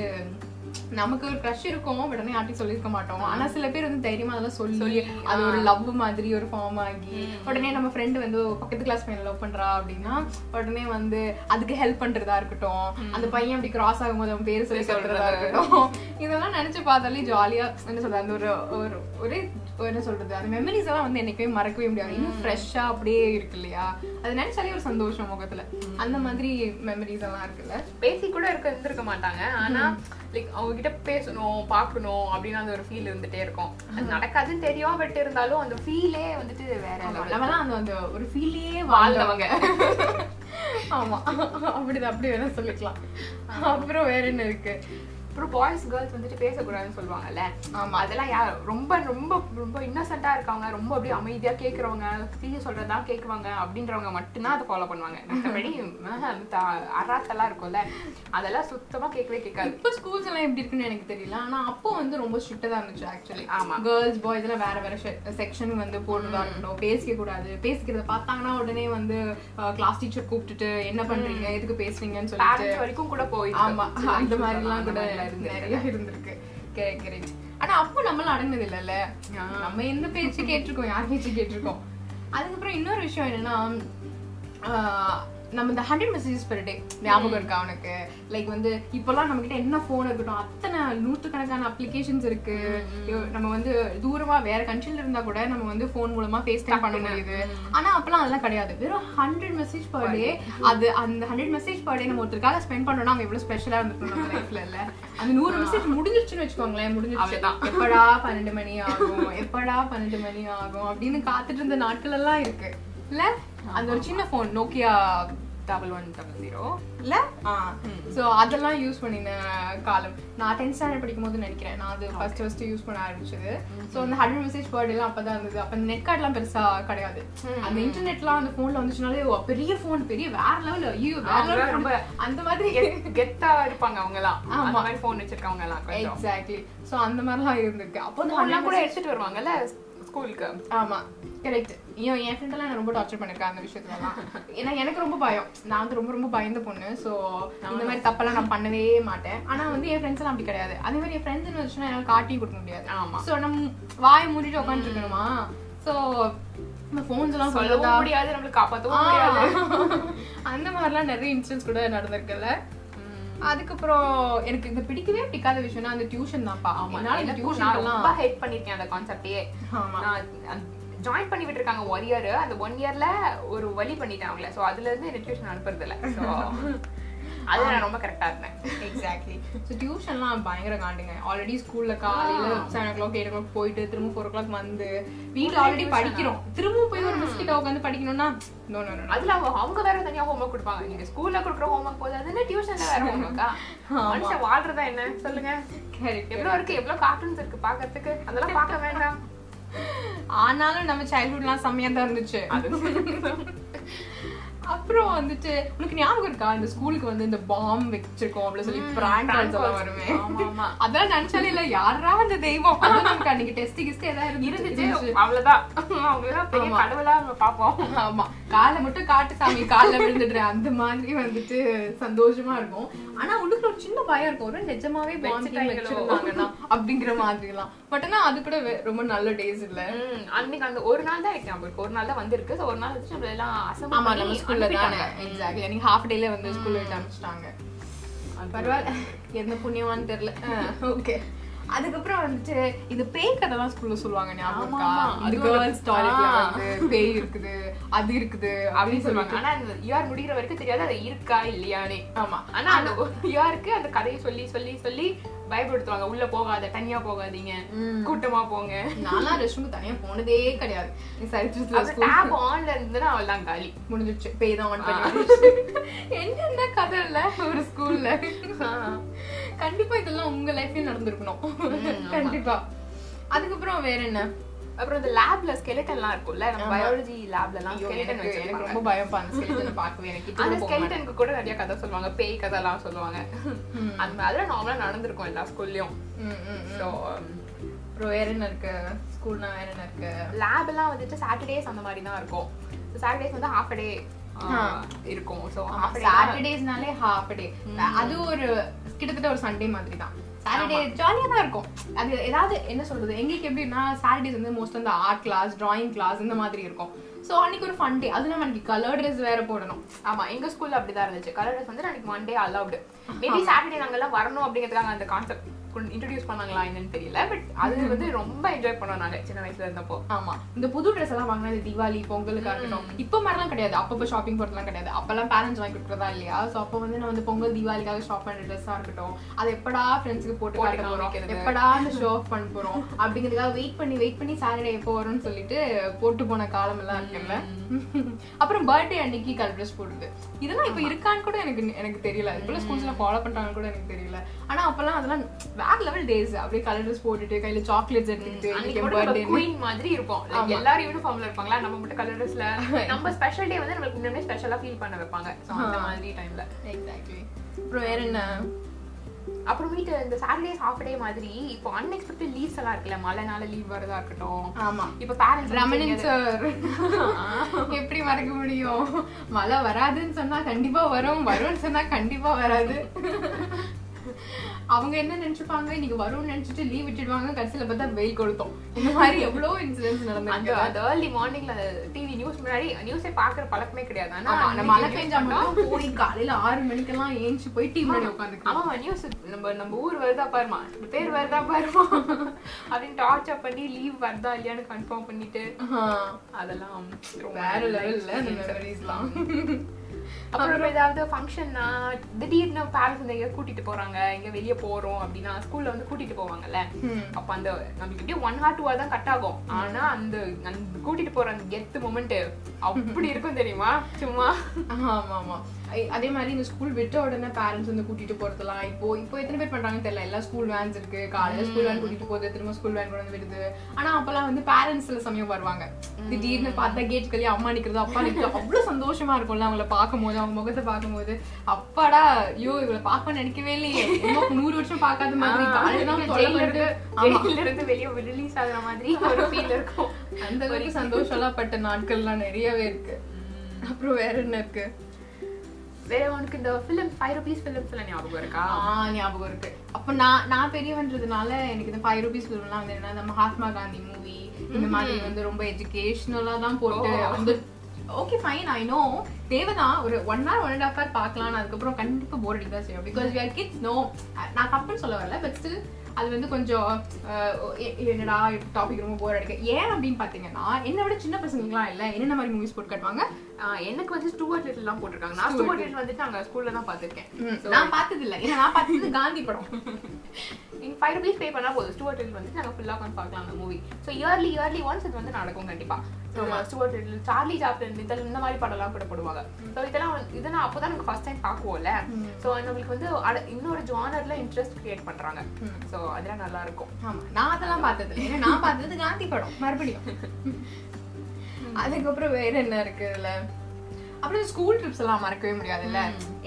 நமக்கு ஒரு க்ரஷ் இருக்கும் ஆனால் யார்ட்டையும் சொல்லியிருக்க மாட்டோம். ஆனா சில பேர் வந்து தைரியமா அதெல்லாம் சொல்லி சொல்லி, அது ஒரு. லவ் மாதிரி ஒரு ஃபார்ம் ஆகி உடனே நம்ம ஃப்ரெண்டு வந்து பக்கத்து கிளாஸ் பையன் லவ் பண்றா? அப்படின்னா உடனே வந்து அதுக்கு ஹெல்ப் பண்றதா இருக்கட்டும். அந்த பையன் அப்படி கிராஸ் ஆகும்போது அவன் பேர் சொல்லி சொல்றதா சொல்றது. இருக்கட்டும். இதெல்லாம் நினைச்சு பார்த்தாலே ஜாலியா என்ன சொல்றது அந்த ஒரு ஒரு ஒரே என்ன சொல்றது அந்த மெமரிஸ் எல்லாம் வந்து என்னைக்குமே மறக்கவே முடியாது. இன்னும் ஃப்ரெஷ்ஷா அப்படியே இருக்கு இல்லையா? அது நினைச்சாலே ஒரு சந்தோஷம் முகத்துல. அந்த மாதிரி மெமரிஸ் எல்லாம் இருக்குல்ல. பேசி கூட இருக்க இருந்திருக்க மாட்டாங்க. ஆனா லைக் அவங்க கிட்ட பேசணும் பார்க்கணும் அப்படின்னு அந்த ஒரு ஃபீல் இருந்துட்டே இருக்கும். அது நடக்காதுன்னு தெரியும் பட் இருந்தாலும் அந்த ஃபீலே வந்துட்டு வேற. நம்மலாம் அந்த அந்த ஒரு வாழ்ந்தவங்க. வாழ்ந்தவங்க. ஆமா. அப்படிதான் அப்படி வேணா சொல்லிக்கலாம். அப்புறம் வேற என்ன இருக்கு? அப்புறம் பாய்ஸ் கேர்ள்ஸ் வந்துட்டு பேசக்கூடாதுன்னு சொல்லுவாங்கல்ல. ஆமா. அதெல்லாம் யார் ரொம்ப ரொம்ப ரொம்ப இன்னசென்ட்டா இருக்காங்க. ரொம்ப அப்படியே அமைதியா கேக்குறவங்க தீய சொல்றதா கேக்குவாங்க அப்படின்றவங்க மட்டும்தான் அதை ஃபாலோ பண்ணுவாங்க. மற்றபடி அராத்தெல்லாம் இருக்கும்ல. அதெல்லாம் சுத்தமா கேட்கவே கேட்காது. இப்போ ஸ்கூல்ஸ் எல்லாம் எப்படி இருக்குன்னு எனக்கு தெரியல. ஆனா அப்போ வந்து ரொம்ப ஸ்ட்ரிக்டா தான் இருந்துச்சு ஆக்சுவலி ஆமா. கேர்ள்ஸ் பாய்ஸ் எல்லாம் வேற வேற செக்ஷன் வந்து போடுறதா இருக்கட்டும் பேசிக்க கூடாது பேசிக்கிறத பார்த்தாங்கன்னா உடனே வந்து கிளாஸ் டீச்சர் கூப்பிட்டுட்டு என்ன பண்றீங்க? எதுக்கு பேசுறீங்கன்னு சொல்லிட்டு வரைக்கும் கூட போயிருக்கு ஆமா. அந்த மாதிரி எல்லாம் கூட. நிறைய இருந்திருக்கு. கரெக்ட் ஆனா அப்போ நம்மளாம் அடங்குனது இல்லைல்ல. நம்ம எந்த பேச்சு கேட்டிருக்கோம் யார் பேச்சு கேட்டிருக்கோம்? அதுக்கப்புறம் இன்னொரு விஷயம் என்னன்னா ஆஹ், நம்ம இந்த ஹண்ட்ரட் மெசேஜஸ் பெர் டே ஞாபகம் இருக்கா அவனுக்கு லைக் வந்து இப்போல்லாம் நம்ம கிட்ட என்ன ஃபோன் இருக்கட்டும் அத்தனை நூற்றுக்கணக்கான அப்ளிகேஷன்ஸ் இருக்கு. நம்ம வந்து தூரமா வேற கண்ட்ரில இருந்தா கூட நம்ம வந்து ஃபோன் மூலமா ஃபேஸ் டைம் பண்ண முடியுது. ஆனா அப்பெல்லாம் அதெல்லாம் கிடையாது. வெறும் ஹண்ட்ரட் மெசேஜ் பர் டே அது அந்த ஹண்ட்ரட் மெசேஜ் பர் டே நம்ம ஒருத்தருக்காக ஸ்பெண்ட் பண்ணோம்னா அவங்க எவ்வளவு ஸ்பெஷலா இருந்திருக்கும் நம்ம லைஃப்ல இல்ல. அந்த நூறு மெசேஜ் முடிஞ்சிருச்சுன்னு வச்சுக்கோங்களேன் முடிஞ்சிருச்சு. அவ்வளவுதான். எப்படா பன்னெண்டு மணி ஆகும்? எப்படா பன்னெண்டு மணி ஆகும்? அப்படின்னு காத்துட்டு இருந்த நாட்கள் எல்லாம் இருக்கு. இல்ல? அந்த ஒரு சின்ன phone Nokia double one double zero இல்ல சோ அதெல்லாம் யூஸ் பண்ணின காலம். நான் டென்த் ஸ்டாண்டர்ட் படிக்கும் போது நினைக்கிறேன். நான் அது ஃபர்ஸ்ட் ஃபர்ஸ்ட் யூஸ் பண்ண ஆரம்பிச்சது. சோ அந்த ஹண்ட்ரட் மெசேஜ் பர் எல்லாம் அப்பதான் இருந்தது. அப்ப நெட் கார்ட்லாம் பெருசா கிடையாது. அந்த இன்டர்நெட்லாம் அந்த போன்ல வந்துச்சுனாலே பெரிய போன் பெரிய வேற லெவல் ஐயோ வேற level. ரொம்ப. அந்த மாதிரி. கெத்- கெத்தா இருப்பாங்க அவங்க எல்லாம் ஆமா. அந்த மாதிரி போன் வச்சிருக்கவங்க எல்லாம் கொஞ்சம். எக்ஸாக்ட்லி சோ அந்த மாதிரிலாம் இருந்திருக்கு. அப்போ கூட எடுத்துட்டு வருவாங்கல்ல? ஸ்கூலுக்கு ஆமா. கரெக்ட் ஐயோ என் ஃப்ரெண்ட் எல்லாம் ரொம்ப டார்ச்சர் பண்ணிருக்கேன் அந்த விஷயத்துலலாம். ஏன்னா எனக்கு ரொம்ப பயம். நான் வந்து ரொம்ப ரொம்ப பயந்த பொண்ணு. சோ இந்த மாதிரி தப்பெல்லாம் நான் பண்ணவே மாட்டேன். ஆனா வந்து என் ஃப்ரெண்ட்ஸ் எல்லாம் அப்படி கிடையாது. அதே மாதிரி என் ஃப்ரெண்ட்ஸ் வச்சுன்னா என்னால காட்டி கொடுக்க முடியாது. ஆமா. சோ நம்ம வாயை மூடிட்டு உட்காந்துட்டு இருக்கணுமா? சோ இந்த ஃபோன்ஸ் எல்லாம் சொல்லவும் முடியாது நம்மளுக்கு காப்பாத்தவும் முடியாது. அந்த மாதிரிலாம் நிறைய இன்சிடென்ட்ஸ் கூட நடந்திருக்குல்ல. அதுக்கப்புறம் எனக்கு இந்த பிடிக்கவே பிடிக்காத விஷயம்னா அந்த டியூஷன் தான்ப்பா. ஆமா. டியூஷன் நான் எல்லாம் ரொம்ப ஹெல்ப் பண்ணிருக்கேன் அந்த கான்செப்டே ஜாயின் பண்ணி விட்டுருக்காங்க ஒன் இயர் அந்த ஒன் இயர்ல ஒரு வழி பண்ணிட்டேன் அவங்கள. சோ அதுல இருந்து டியூஷன் அனுப்புறது இல்ல அது நான் ரொம்ப கரெக்டா இருந்தேன். எக்ஸாக்ட்லி ஸோ டியூஷன்லாம் பயங்கர காண்டுங்க ஆல்ரெடி ஸ்கூல்ல காலையில seven o'clock eight o'clock போயிட்டு திரும்ப ஃபோர் ஓ கிளாக் வந்து வீட்டில் ஆல்ரெடி படிக்கிறோம். திரும்ப போய் ஒரு மிஸ் கிட்ட உட்காந்து படிக்கணும்னா நோ அதுல அவங்க அவங்க வேற தனியா ஹோம்ஒர்க் கொடுப்பாங்க. நீங்க ஸ்கூல்ல கொடுக்குற ஹோம்ஒர்க் போது அது என்ன டியூஷன்ல வேற ஹோம்ஒர்க்கா மனுஷன் வாழ்றதா என்ன? சொல்லுங்க. எவ்வளவு இருக்கு? எவ்வளவு கார்ட்டூன்ஸ் இருக்கு பாக்கிறதுக்கு அதெல்லாம் பார்க்க வேண்டாம். ஆனாலும் நம்ம சைல்ட்ஹுட்லாம் செம்மையா தான் இருந்துச்சு. அப்புறம் வந்துட்டு உனக்கு ஞாபகம் இருக்கா? இந்த ஸ்கூலுக்கு வந்து இந்த பாம் வச்சிருக்கோம் அப்படின்னு சொல்லி பிராங்க் calls. வருமே. அதெல்லாம் நினைச்சாலே இல்ல யாரா அந்த தெய்வம். நமக்கு அன்னைக்கு டெஸ்ட் கிஸ்ட் ஏதாவது இருந்துச்சு அவ்வளவுதான். அவங்கதான் பெரிய. கடவுளா பாப்போம் ஆமா. காலை மட்டும் காட்டு சாமி கால்ல விழுந்துடுறேன். அந்த மாதிரி வந்துட்டு சந்தோஷமா இருக்கும். ஆனா உள்ளுக்குள்ள ஒரு சின்ன பயம் இருக்கும். ஒரு நிஜமாவே. வச்சிருந்தாங்கன்னா அப்படிங்கிற மாதிரி எல்லாம் பட் ஆனா அது கூட ரொம்ப நல்ல டேஸ் இல்ல. அன்னைக்கு அந்த ஒரு நாள் தான் எனக்கு ஞாபகம் இருக்கு ஒரு நாள் தான் வந்திருக்கு. ஒரு நாள் வச்சு நம்மள எல்லாம் பண்ணி நம்ம ஸ்கூல்ல தானே. எக்ஸாக்ட்லி அன்னைக்கு ஹாஃப் டேல வந்து ஸ்கூல்ல விட்டு அனுப்பிச்சிட்டாங்க. பரவாயில்ல. எந்த புண்ணியமான்னு தெரியல. ஓகே அதுக்கப்புறம் வந்துட்டு இந்த பேய் கதைலாம் ஸ்கூல்ல சொல்லுவாங்க ஞாபகம் அது கேர்ள்ஸ் டாய்லெட்ல. வந்து பேய் இருக்குது அது இருக்குது அப்படின்னு சொல்லுவாங்க. ஆனா அந்த யூஆர் முடிகிற வரைக்கும் தெரியாது அது இருக்கா இல்லையானே. ஆமா. ஆனா அந்த யூஆருக்கு அந்த கதையை சொல்லி சொல்லி சொல்லி பயப்படுத்துவாங்க. உள்ள போகாத தனியா போகாதீங்க. கூட்டமா போங்க. நான்லாம் ரெஸ்ட் ரூம் தனியா போனதே கிடையாது. டேப் ஆன்ல இருந்ததுன்னா அவள் தான் காலி. முடிஞ்சிருச்சு. பேய் தான் ஆன் பண்ணி என்னென்ன கதை இல்ல ஒரு ஸ்கூல்ல கண்டிப்பா இதெல்லாம் உங்க லைஃப்லயும் நடந்திருக்கணும். கண்டிப்பா அதுக்கப்புறம் வேற என்ன அப்புறம் இந்த லேப்ல ஸ்கெலிட்டன்லாம் இருக்கும்ல நம்ம. பயாலஜி லேப்ல எல்லாம் ஐயோ, skeleton எனக்கு. ரொம்ப பயம் அந்த skeleton பார்க்கவே எனக்கு அந்த. ஸ்கெலிட்டனுக்கு கூட நிறைய கதை சொல்லுவாங்க பேய் கதை எல்லாம் சொல்லுவாங்க. அந்த மாதிரி அதெல்லாம் நார்மலா நடந்திருக்கும் எல்லா ஸ்கூல்லயும். ஸோ அப்புறம் வேற என்ன இருக்கு ஸ்கூல்னா வேற என்ன இருக்கு லேப் எல்லாம் வந்துட்டு சாட்டர்டேஸ் அந்த மாதிரி தான் இருக்கும் சாட்டர்டேஸ் வந்து ஹாஃப் டே. இருக்கும் ஸோ சாட்டர்டேஸ்னாலே ஹாஃப் டே அது ஒரு கிட்டத்தட்ட ஒரு சண்டே மாதிரி தான் சாட்டர்டே ஜாலியா தான் இருக்கும். அது ஏதாவது என்ன சொல்றது? எங்களுக்கு எப்படின்னா சாட்டர்டேஸ் வந்து மோஸ்ட் அந்த ஆர்ட் கிளாஸ் டிராயிங் கிளாஸ் இந்த மாதிரி இருக்கும். ஸோ அன்னைக்கு ஒரு ஃபன் டே அதுவும் அன்னைக்கு கலர் ட்ரெஸ் வேற போடணும். ஆமா எங்க ஸ்கூல்ல அப்படிதான் இருந்துச்சு. கலர் ட்ரெஸ் வந்து அன்னைக்கு மண்டே அலௌடு மேபி சாட்டர்டே நாங்க எல்லாம் வரணும் அப்படிங்கிறதுக்காக அந்த கான்செப்ட் இன்ட்ரடியூஸ் பண்ணாங்களா என்னன்னு தெரியல. பட் அது வந்து ரொம்ப என்ஜாய் பண்ணோம் நாங்க சின்ன வயசுல இருந்தப்போ. ஆமா. இந்த புது ட்ரெஸ் எல்லாம் வாங்கினா இந்த தீபாவளி பொங்கலுக்கு இருக்கட்டும். இப்ப மாதிரிலாம் கிடையாது. அப்பப்போ ஷாப்பிங் போறதுலாம் கிடையாது. அப்பெல்லாம் பேரண்ட்ஸ் வாங்கி கொடுக்குறதா இல்லையா? சோ அப்போ வந்து நான் வந்து பொங்கல் தீபாவளிக்காக ஷாப் பண்ற ட்ரெஸ்ஸா இருக்கட்டும். அது எப்படா ஃப்ரெண்ட்ஸ்க்கு போட்டு காட்ட போறோம். எப்படா அந்த ஷோ ஆஃப் பண்ண போறோம்? அப்படிங்கிறதுக்காக வெயிட் பண்ணி வெயிட் பண்ணி சாட்டர்டே எப்போ வரும்னு சொல்லிட்டு போட்டு போன காலம் எல்லாம் இருக்குல்ல? அப்புறம் பர்த்டே அன்னைக்கு கலர் ட்ரெஸ் போடுது இதெல்லாம் இப்ப இருக்கான்னு கூட எனக்கு எனக்கு தெரியல. இப்பெல்லாம் ஸ்கூல்ஸ்ல ஃபாலோ பண்றாங்கன்னு கூட எனக்கு தெரியல. ஆனா அப்பெல்லாம் அதெல்லாம் வேற லெவல் டேஸ் அப்படியே கலர் ட்ரெஸ் போட்டுட்டு கையில சாக்லேட்ஸ் எடுத்துக்கிட்டு குயின் மாதிரி இருப்போம். எல்லாரும் யூனிஃபார்ம்ல இருப்பாங்களா? நம்ம மட்டும் கலர் ட்ரெஸ்ல நம்ம ஸ்பெஷல் டே வந்து நம்மளுக்கு இன்னுமே ஸ்பெஷலா ஃபீல் பண்ண வைப்பாங்க. அந்த மாதிரி டைம்ல எக்ஸாக்ட்லி அப்புறம் வேற என்ன? அப்புறம் வீட்டு இந்த சாட்டர்டேஸ் ஹாஃப் டே மாதிரி இப்போ அன்எக்ஸ்பெக்டட் லீவ்ஸ் எல்லாம் இருக்குல்ல மழைனால லீவ் வரதா இருக்கட்டும். ஆமா. இப்போ பேரண்ட்ஸ் ரமணன் சார் எப்படி மறக்க முடியும்? மழை வராதுன்னு சொன்னா கண்டிப்பா வரும் வரும்னு சொன்னா கண்டிப்பா வராது. அவங்க என்ன நினைச்சுப்பாங்க? இன்னைக்கு வரும்னு நினைச்சிட்டு லீவ் விட்டுடுவாங்க. கடைசியில பார்த்தா வெயில் கொளுத்தோம் இந்த மாதிரி எவ்வளவு இன்சிடென்ட்ஸ் அந்த நடந்திருக்கு அந்த ஏர்லி மார்னிங்ல டிவி நியூஸ் முன்னாடி நியூஸே பாக்குற பழக்கமே கிடையாது. ஆனா நம்ம மழை பெஞ்சா மட்டும் போய் காலையில ஆறு மணிக்கெல்லாம் ஏஞ்சி போய் டீ முன்னாடி உட்காந்துக்கலாம் ஆமா நியூஸ் நம்ம நம்ம ஊர் வருதா பாருமா பேர் வருதா பாருமா அப்படின்னு டார்ச்சர் பண்ணி லீவ் வருதா இல்லையான்னு கன்ஃபார்ம் பண்ணிட்டு அதெல்லாம் வேற லெவல்ல. மெமரிஸ்லாம் அப்புறம் ஏதாவது ஃபங்க்ஷன்னா திடீர்னு பேரண்ட்ஸ் வந்து எங்க கூட்டிட்டு போறாங்க எங்க வெளிய போறோம் அப்படின்னா ஸ்கூல்ல வந்து கூட்டிட்டு போவாங்கல்ல? அப்ப அந்த நமக்கு எப்படியும் ஒன் ஹார் டூ ஹவர் தான் கட் ஆகும். ஆனா அந்த அந்த கூட்டிட்டு போற அந்த கெத்து மொமெண்ட் அப்படி இருக்கும் தெரியுமா? சும்மா. ஆமா ஆமா அதே மாதிரி இந்த ஸ்கூல் விட்ட உடனே பேரண்ட்ஸ் வந்து கூட்டிட்டு போறதெல்லாம் இப்போ இப்போ எத்தனை பேர் பண்றாங்கன்னு தெரியல. எல்லா ஸ்கூல் வேன்ஸ் இருக்கு. காலையில ஸ்கூல் வேன் கூட்டிட்டு போகுது திரும்ப ஸ்கூல் வேன் கொண்டு வந்து விடுது ஆனா அப்பெல்லாம் வந்து பேரண்ட்ஸ் சில சமயம் வருவாங்க. திடீர்னு பார்த்தா கேட் கழியா அம்மா நிக்கிறது அப்பா நிக்கிறது அவ்வளவு சந்தோஷமா இருக்கும்ல அவங்கள பார்க்கும்போது அவங்க முகத்தை பார்க்கும்போது. அப்பாடா ஐயோ இவளை பார்க்க நினைக்கவே இல்லையே. நூறு வருஷம் பார்க்காத மாதிரி காலையில இருந்து வெளிய ரிலீஸ் ஆகுற மாதிரி ஒரு ஃபீல் இருக்கும். அந்த அளவுக்கு சந்தோஷம்லாம் பட்ட நாட்கள்லாம் நிறையவே இருக்கு. அப்புறம் வேற என்ன இருக்கு? வேற உனக்கு இந்த ஃபிலிம் ஃபைவ் ருபீஸ் ஃபிலிம்ஸ் எல்லாம் ஞாபகம் இருக்கா? ஆ ஞாபகம் இருக்கு. அப்ப நான் நான் பெரியவன்றதுனால எனக்கு இந்த ஃபைவ் ருபீஸ் ஃபிலிம்லாம் வந்து என்ன இந்த மகாத்மா காந்தி மூவி இந்த மாதிரி வந்து ரொம்ப எஜுகேஷனலா தான் போட்டு ஓ. வந்து ஓகே ஃபைன் ஐ நோ தேவைதான் ஒரு one hour one and half hour பார்க்கலாம். அதுக்கப்புறம் கண்டிப்பா போர் அடிக்க தான் செய்யும் because we are kids no நான் தப்புன்னு சொல்ல வரல பட் ஸ்டில் அது வந்து கொஞ்சம் என்னடா டாபிக் ரொம்ப போர் அடிக்க. ஏன் அப்படின்னு பாத்தீங்கன்னா என்னை விட சின்ன பசங்களுக்குலாம் இல்ல. என்னென்ன மாதிரி மூவிஸ் போட்டு காட்டுவாங்க? எனக்கு வந்து ஸ்டூவர்ட் லிட்டில் போட்டிருக்காங்க. நான் ஸ்டூவர்ட் லிட்டில் வந்துட்டு நாங்க ஸ்கூல்ல தான் பார்த்திருக்கேன். நான் பார்த்தது இல்ல ஏன்னா நான் பார்த்தது காந்தி படம். எங்க ஃபைவ் ருபீஸ் பே பண்ணா போதும். ஸ்டுவர்ட் லிட்டில் வந்து நாங்கள் ஃபுல்லாக உட்காந்து பார்க்கலாம் அந்த movie so yearly yearly once இது வந்து நடக்கும் கண்டிப்பா. So Stuart Little Charlie Chaplin இதெல்லாம் இந்த மாதிரி படம்லாம் கூட போடுவாங்க. ஸோ இதெல்லாம் வந்து- இதெல்லாம் அப்போ தான் நமக்கு ஃபர்ஸ்ட் டைம் பார்க்குவோம்ல ஸோ நம்மளுக்கு வந்து இன்னொரு ஜானர்ல இன்ட்ரெஸ்ட் கிரியேட் பண்றாங்க. ஸோ அதெல்லாம் நல்லா இருக்கும். ஆமா. நான் அதெல்லாம் பார்த்தது நான் பார்த்தது காந்தி படம். மறுபடியும். அதுக்கப்புறம் வேற என்ன இருக்கு இதுல அப்புறம் ஸ்கூல் ட்ரிப்ஸ் எல்லாம் மறக்கவே முடியாதுல்ல?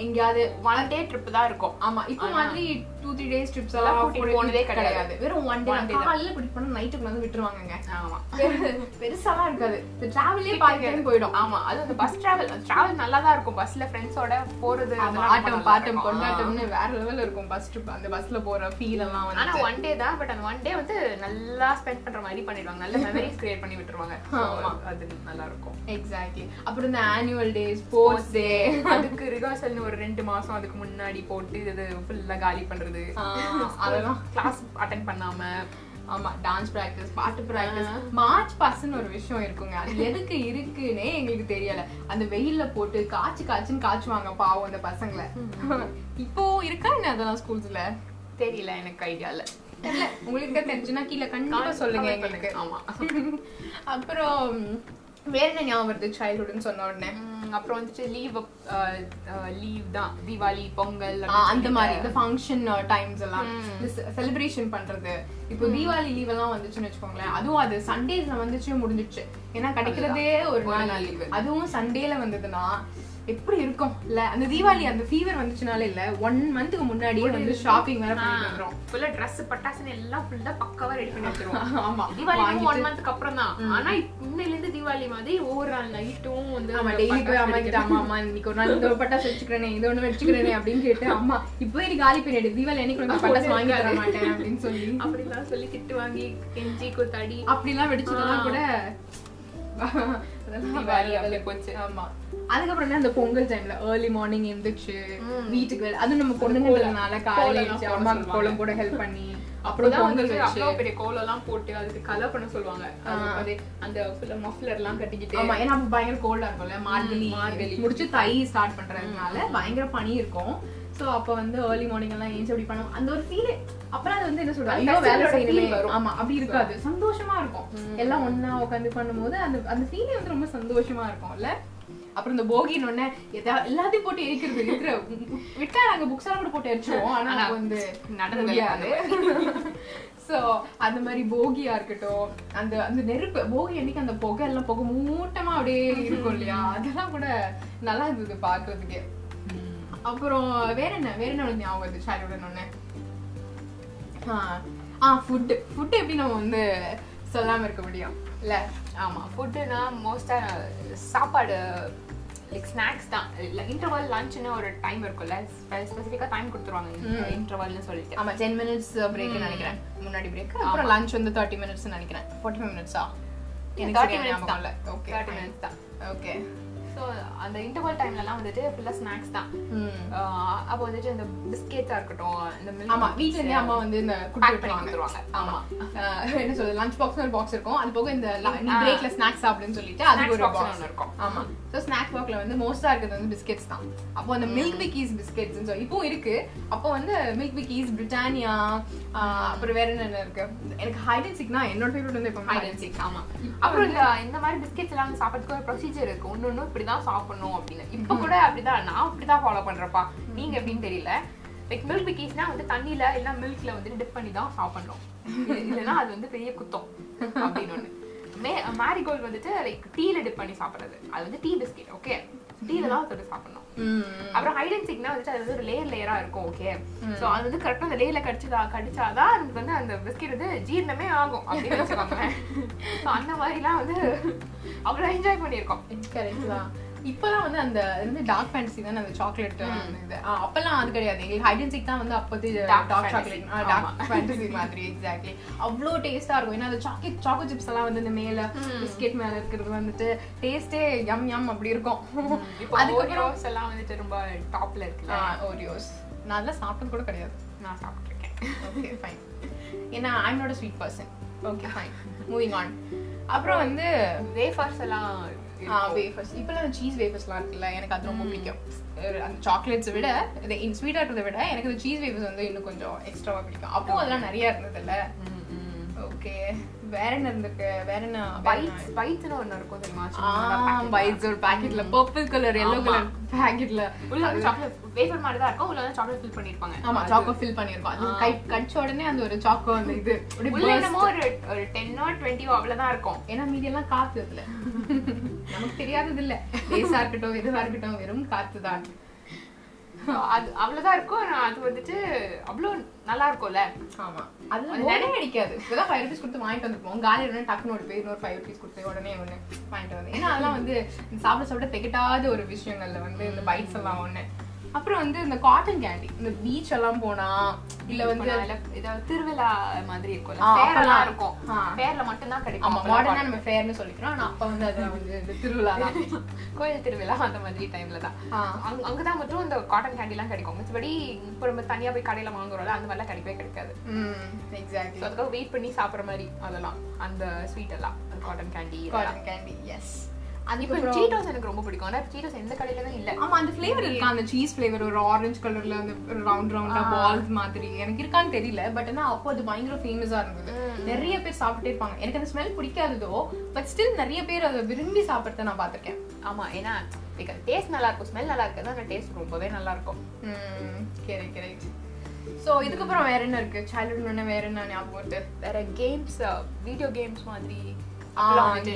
எங்கேயாவது ஒன் டே ட்ரிப் தான் இருக்கும். ஆமா இப்போ மாதிரி டூ த்ரீ டேஸ் ட்ரிப்ஸ் எல்லாம் கூட்டிட்டு போனதே கிடையாது. வெறும் ஒன் டே One day தான். காலையில கூட்டிட்டு போனா நைட்டுக்கு வந்து விட்டுருவாங்கங்க. ஆமா. பெரு- பெருசாலாம் இருக்காது. இந்த டிராவலே பாதி டைம் போயிடும். ஆமா அது அந்த பஸ் டிராவல் டிராவல் நல்லா தான் இருக்கும். பஸ்ல ஃப்ரெண்ட்ஸோட போறது ஆட்டம் பாட்டம். கொண்டாட்டம்னு வேற லெவல்ல இருக்கும் பஸ் ட்ரிப் அந்த பஸ்ல போற ஃபீல் எல்லாம் ஆனா வந்து ஒன் டே தான். பட் அந்த ஒன் டே வந்து நல்லா ஸ்பெண்ட் பண்ற மாதிரி பண்ணிடுவாங்க. நல்ல மெமரிஸ் கிரியேட் பண்ணி விட்டுருவாங்க. ஆமா. அது நல்லா இருக்கும் எக்ஸாக்ட்லி அப்புறம் இந்த ஆனுவல் டே ஸ்போர்ட்ஸ் டே அதுக்கு ரிஹர்சல்னு ஒரு ரெண்டு மாசம் அதுக்கு முன்னாடி போட்டு இது ஃபுல்லா காலி பண்றது. அதெல்லாம். கிளாஸ் அட்டென்ட் பண்ணாம ஆமா டான்ஸ் பிராக்டிஸ் பாட்டு பிராக்டிஸ் மார்ச் பாஸ்ட்னு ஒரு விஷயம் இருக்குங்க. அது எதுக்கு இருக்குன்னே எங்களுக்கு தெரியல. அந்த வெயில்ல போட்டு காய்ச்சி காய்ச்சுன்னு காய்ச்சுவாங்க பாவம் அந்த பசங்களை. இப்போ இருக்கா என்ன அதெல்லாம் ஸ்கூல்ஸ்ல தெரியல எனக்கு ஐடியா இல்ல. உங்களுக்கு தெரிஞ்சுன்னா கீழே கண்டிப்பா சொல்லுங்க எங்களுக்கு. ஆமா. அப்புறம் வேற என்ன ஞாபகம் வருது சைல்ட்ஹுட்னு சொன்ன உடனே? அப்புறம் வந்துட்டு லீவ் லீவ் தான். தீபாவளி பொங்கல் அந்த மாதிரி. இந்த ஃபங்க்ஷன் டைம்ஸ் எல்லாம். செலிப்ரேஷன் பண்றது. இப்போ தீபாவளி லீவ் எல்லாம் வந்துச்சுன்னு வச்சுக்கோங்களேன் அதுவும் அது சண்டேஸ்ல வந்துச்சு முடிஞ்சிச்சு. ஏன்னா கிடைக்கிறதே ஒரு நாள். லீவ். அதுவும் சண்டேல வந்ததுன்னா எப்படி இருக்கும்? இல்ல அந்த தீபாவளி அந்த ஃபீவர் வந்துச்சுனால இல்ல ஒன் மந்த்துக்கு முன்னாடியே வந்து ஷாப்பிங் வேற வந்துரும். ஃபுல்லா ட்ரெஸ் பட்டாசுன்னு எல்லாம் ஃபுல்லா பக்காவா ரெடி பண்ணி வச்சிருவோம். ஆமா தீபாவளி ஒன் மந்த்க்கு அப்புறம் தான். ஆனா இன்னையில இருந்து தீபாவளி மாதிரி ஒவ்வொரு நாள் நைட்டும் வந்து ஆமா டெய்லி போய் அம்மா கிட்ட அம்மா அம்மா இன்னைக்கு ஒரு நாள் இந்த பட்டாசு வச்சுக்கிறேனே இது ஒண்ணு வச்சுக்கிறேனே அப்படின்னு கேட்டு அம்மா இப்போ நீ காலி பண்ணிடு தீபாவளி அன்னைக்கு உனக்கு பட்டாசு வாங்கி தர மாட்டேன் அப்படின்னு சொல்லி. அப்படிலாம் சொல்லி திட்டு வாங்கி கெஞ்சி குத்தாடி. அப்படிலாம் வெடிச்சதெல்லாம் கூட அதெல்லாம் தீபாவளி அப்படி. போச்சு. ஆமா. அதுக்கப்புறம் என்ன அந்த பொங்கல் டைம்ல ஏர்லி மார்னிங் எந்திரிச்சு. வீட்டுக்கு அதுவும் நம்ம பொண்ணுங்கிறதுனால காலையில சொல்லுவாங்க. கோலம் கூட ஹெல்ப் பண்ணி அப்புறம் அப்பதான் வந்து அவ்வளவு பெரிய கோலம் போட்டு அதுக்கு கலர் பண்ண சொல்லுவாங்க. அந்த ஃபுல்லா மஃப்லர் எல்லாம் கட்டிக்கிட்டு ஆமா ஏன்னா அப்ப பயங்கர கோல்டா இருக்கும்ல மார்கழி. மார்கழி. முடிச்சு தை ஸ்டார்ட் பண்றதுனால பயங்கர பனி இருக்கும். சோ அப்ப வந்து ஏர்லி மார்னிங் எல்லாம் ஏஞ்சி அப்படி பண்ணுவோம். அந்த ஒரு ஃபீல் அப்பலாம் அது வந்து என்ன அந்த ஐயோ வேலை செய்யணுமே. ஆமா அப்படி இருக்காது. சந்தோஷமா இருக்கும். எல்லாம் ஒண்ணா உட்காந்து பண்ணும்போது அந்த அந்த ஃபீலே வந்து ரொம்ப சந்தோஷமா இருக்கும்ல. அப்புறம் இந்த போகின்னு ஒண்ணு எதா- எல்லாத்தையும் போட்டு எரிக்கிறது இருக்கிற விட்டா நாங்க புக்ஸ் எல்லாம் கூட போட்டு எரிச்சிருவோம். ஆனா அது வந்து முடியாது சோ அந்த மாதிரி போகியா இருக்கட்டும் அந்த அந்த நெருப்பு போகி அன்னைக்கு அந்த புகை எல்லாம் புகை மூட்டமா அப்படியே இருக்கும் இல்லையா? அதெல்லாம் கூட நல்லா இருந்தது பாக்குறதுக்கு அப்புறம் வேற என்ன வேற என்ன ஞாபகம் வருது சைல்ட்ஹுட் ஒண்ணு ஆ ஃபுட் ஃபுட் எப்படி நம்ம வந்து சொல்லாம இருக்க முடியும்? இல்ல ஆமா ஃபுட்டுனா மோஸ்டா சாப்பாடு லைக் ஸ்நாக்ஸ் தான். இன்டர்வல் லஞ்ச்னு ஒரு டைம் இருக்கும்ல ஸ்பெசிஃபிக்கா டைம் கொடுத்துருவாங்க இன்டர்வல்னு சொல்லிட்டு. ஆமா டென் மினிட்ஸ் பிரேக் நினைக்கிறேன். முன்னாடி பிரேக் அப்புறம் லஞ்ச் வந்து தேர்ட்டி மினிட்ஸ் நினைக்கிறேன். ஃபார்ட்டி ஃபைவ் மினிட்ஸா தேர்ட்டி மினிட்ஸ் தான். ஓகே தேர்ட்டி மினிட்ஸ் தான். ஓகே ஸோ அந்த இன்டர்வல் டைம்லலாம் வந்துட்டு ஃபுல்லாக ஸ்நாக்ஸ் தான். அப்போ வந்துட்டு இந்த பிஸ்கெட்டா இருக்கட்டும் இந்த milk ஆமா bits, வீட்ல இருந்தே அம்மா வந்து இந்த குடுத்து பண்ணி கொடுத்துருவாங்க. ஆமா. அஹ் என்ன சொல்றது லஞ்ச் பாக்ஸ் ஒரு பாக்ஸ் இருக்கும். அது போக இந்த. பிரேக்ல ஸ்நாக்ஸ் சாப்பிடுன்னு சொல்லிட்டு Snacks ஒரு பாக்ஸ் ஒண்ணு இருக்கும். ஆமா. சோ ஸ்நாக்ஸ் பாக்ஸ்ல வந்து மோஸ்டா இருக்கிறது வந்து பிஸ்கெட்ஸ் தான். அப்போ அந்த மில்க் பிக்கீஸ் பிஸ்கெட்ஸ் சொல்லி இப்போ இருக்கு. அப்போ வந்து மில்க் பிக்கீஸ் பிரிட்டானியா அப்புறம் வேற என்ன இருக்கு? எனக்கு ஹைட் அண்ட் சிக்னா என்னோட ஃபேவரட் வந்து இப்போ hide and seek, ஆமா. அப்புறம் இந்த இந்த மாதிரி பிஸ்கெட்ஸ் எல்லாம் சாப்பிட்றதுக்கு ஒரு ப்ரொசீஜர் இருக்கு. ஒன்னு ஒண்ணு இப்படிதான் சாப்பிடணும் அப்படின்னு. இப்ப கூட அப்படிதான் நான் அப்படிதான் ஃபாலோ பண்றப்பா. நீங்க எப்படின்னு தெரியல. லைக் மில்க் பிக்கீஸ்னா வந்து தண்ணியில இல்ல மில்க்ல வந்து டிப் பண்ணி தான் சாப்பிடணும். இல்லைன்னா அது வந்து பெரிய குத்தம் அப்படின்னு மே மேரிகோல்ட் வந்துட்டு லைக் டீல டிப் பண்ணி சாப்பிடுறது. அது வந்து டீ பிஸ்கெட் ஓகே டீல தான் தொட்டு சாப்பிடணும். அப்புறம் ஹைட் அண்ட் சீக்னா வந்துட்டு அது வந்து ஒரு லேயர் லேயரா இருக்கும் ஓகே சோ அது வந்து கரெக்டா அந்த லேயர்ல கடிச்சதா கடிச்சாதான் அதுக்கு வந்து அந்த பிஸ்கெட் வந்து ஜீரணமே ஆகும் அப்படின்னு வச்சுக்கோங்க அந்த மாதிரிலாம் வந்து அவ்வளவு என்ஜாய் பண்ணியிருக்கோம். கரெக்ட் தான். இப்பதான் வந்து அந்த வந்து டார்க் ஃபேண்டசி தானே அந்த சாக்லேட் இது. அப்பெல்லாம் அது கிடையாது. எங்களுக்கு ஹைட் அண்ட் சீக் தான் வந்து அப்போது Dark dark. Chocolate dark fantasy மாதிரி எக்ஸாக்ட்லி அவ்வளோ டேஸ்டா இருக்கும். ஏன்னா அந்த சாக்லேட் சாக்கோ சிப்ஸ் எல்லாம் வந்து இந்த மேல பிஸ்கெட் மேல இருக்கிறது வந்துட்டு டேஸ்டே யம் யம் அப்படி இருக்கும். அதுக்கப்புறம் எல்லாம் வந்துட்டு ரொம்ப டாப்ல இருக்குல்ல? ஓரியோஸ் நான் அதெல்லாம் சாப்பிட்டது கூட கிடையாது. நான் சாப்பிட்டுருக்கேன். ஓகே ஃபைன் ஏன்னா I'm not a sweet person okay fine moving on அப்புறம் வந்து வேஃபர்ஸ் எல்லாம் வேஃபர்ஸ் இப்பெல்லாம் சீஸ் வேஃபர்ஸ்லாம் இருக்குல்ல எனக்கு அது ரொம்ப பிடிக்கும். அந்த சாக்லேட்ஸை விட இந்த ஸ்வீட்டாக இருக்கிறத விட எனக்கு இந்த சீஸ் வேஃபர்ஸ் வந்து இன்னும் கொஞ்சம் எக்ஸ்ட்ராவாக பிடிக்கும். அப்போ அதெல்லாம் நிறைய இருந்ததுல்ல. ஓகே வேற என்ன இருந்திருக்கு? வேற என்ன பைட்ஸ் பைட்ஸ்னு ஒன்று இருக்கும் தெரியுமா? பைட்ஸ் ஒரு பாக்கெட்ல பர்பிள் கலர் எல்லோ கலர் பாக்கெட்ல உள்ள வந்து சாக்லேட் வேஃபர் மாதிரி தான் இருக்கும் உள்ள வந்து சாக்லேட் ஃபில் பண்ணிருப்பாங்க. ஆமா சாக்கோ ஃபில் பண்ணிருக்கோம். அது கை கடிச்ச உடனே அந்த ஒரு சாக்கோ அந்த இது உள்ள. என்னமோ ஒரு ஒரு டென்னோ டுவெண்ட்டியோ அவ்வளவுதான் இருக்கும். ஏன்னா மீதி எல்லாம் காத்து இதுல நமக்கு தெரியாதது இல்ல. லேசா இருக்கட்டும் எதுவா இருக்கட்டும் வெறும் காத்து தான் அது அவ்வளவுதான் இருக்கும். ஆனா அது வந்துட்டு அவ்வளவு நல்லா இருக்கும்ல. ஆமா. அது உடனே அடிக்காது. இப்பதான் ஃபைவ் ருபீஸ் கொடுத்து வாங்கிட்டு வந்துருப்போம். காலி உடனே டக்குனு ஒரு போய் இன்னொரு ஃபைவ் ருபீஸ் கொடுத்து உடனே ஒண்ணு வாங்கிட்டு வந்து. ஏன்னா அதெல்லாம் வந்து சாப்பிட சாப்பிட திகட்டாத ஒரு விஷயங்கள்ல வந்து இந்த பைட்ஸ் எல்லாம் ஒண்ணு. அப்புறம் வந்து இந்த காட்டன் கேண்டி இந்த பீச் எல்லாம் போனா இல்ல வந்து ஏதாவது திருவிழா மாதிரி இருக்கும்ல. ஆ, ஃபேர்லாம் இருக்கும். ஃபேர்ல மட்டும் தான் கிடைக்கும் ஆமா மாடர்னா நம்ம ஃபேர்னு சொல்லிக்கிறோம். ஆனா அப்ப வந்து அதெல்லாம் வந்து திருவிழா தான். கோயில் திருவிழா அந்த மாதிரி டைம்ல தான். அங்க- அங்கதான் மட்டும் இந்த காட்டன் கேண்டி எல்லாம் கிடைக்கும். மத்தபடி இப்போ நம்ம தனியா போய் கடையில வாங்குறோம்ல அந்த மாதிரிலாம் கிடைக்கவே கிடைக்காது. எக்ஸாக்ட்லி அதுக்காக வெயிட் பண்ணி சாப்பிடுற மாதிரி அதெல்லாம் அந்த ஸ்வீட் எல்லாம் cotton candy cotton candy yes இப்போ அதுக்கப்புறம் சீட்டோஸ் எனக்கு ரொம்ப பிடிக்கும். ஆனா சீட்டோஸ் எந்த கடையிலயும் இல்ல. ஆமா அந்த ஃப்ளேவர் இருக்கா? அந்த சீஸ் ஃப்ளேவர் ஒரு ஆரஞ்சு கலர்ல அந்த ரவுண்ட் ரவுண்டா பால்ஸ் மாதிரி. எனக்கு இருக்கான்னு தெரியல பட் ஆனா அப்போ அது பயங்கர ஃபேமஸா இருந்தது. நிறைய பேர் சாப்பிட்டே இருப்பாங்க. எனக்கு அந்த ஸ்மெல் பிடிக்காததோ பட் ஸ்டில் நிறைய பேர் அதை விரும்பி சாப்பிடுறத நான் பார்த்திருக்கேன். ஆமா ஏன்னா டேஸ்ட் நல்லா இருக்கும். ஸ்மெல் நல்லா இருக்குது டேஸ்ட் ரொம்பவே நல்லா இருக்கும். கரெக்ட் கரெக்ட் ஸோ இதுக்கப்புறம் வேற என்ன இருக்கு? சைல்ட்ஹுட் வேற என்ன ஞாபகம் வருது? வேற கேம்ஸ் வீடியோ கேம்ஸ் மாதிரி.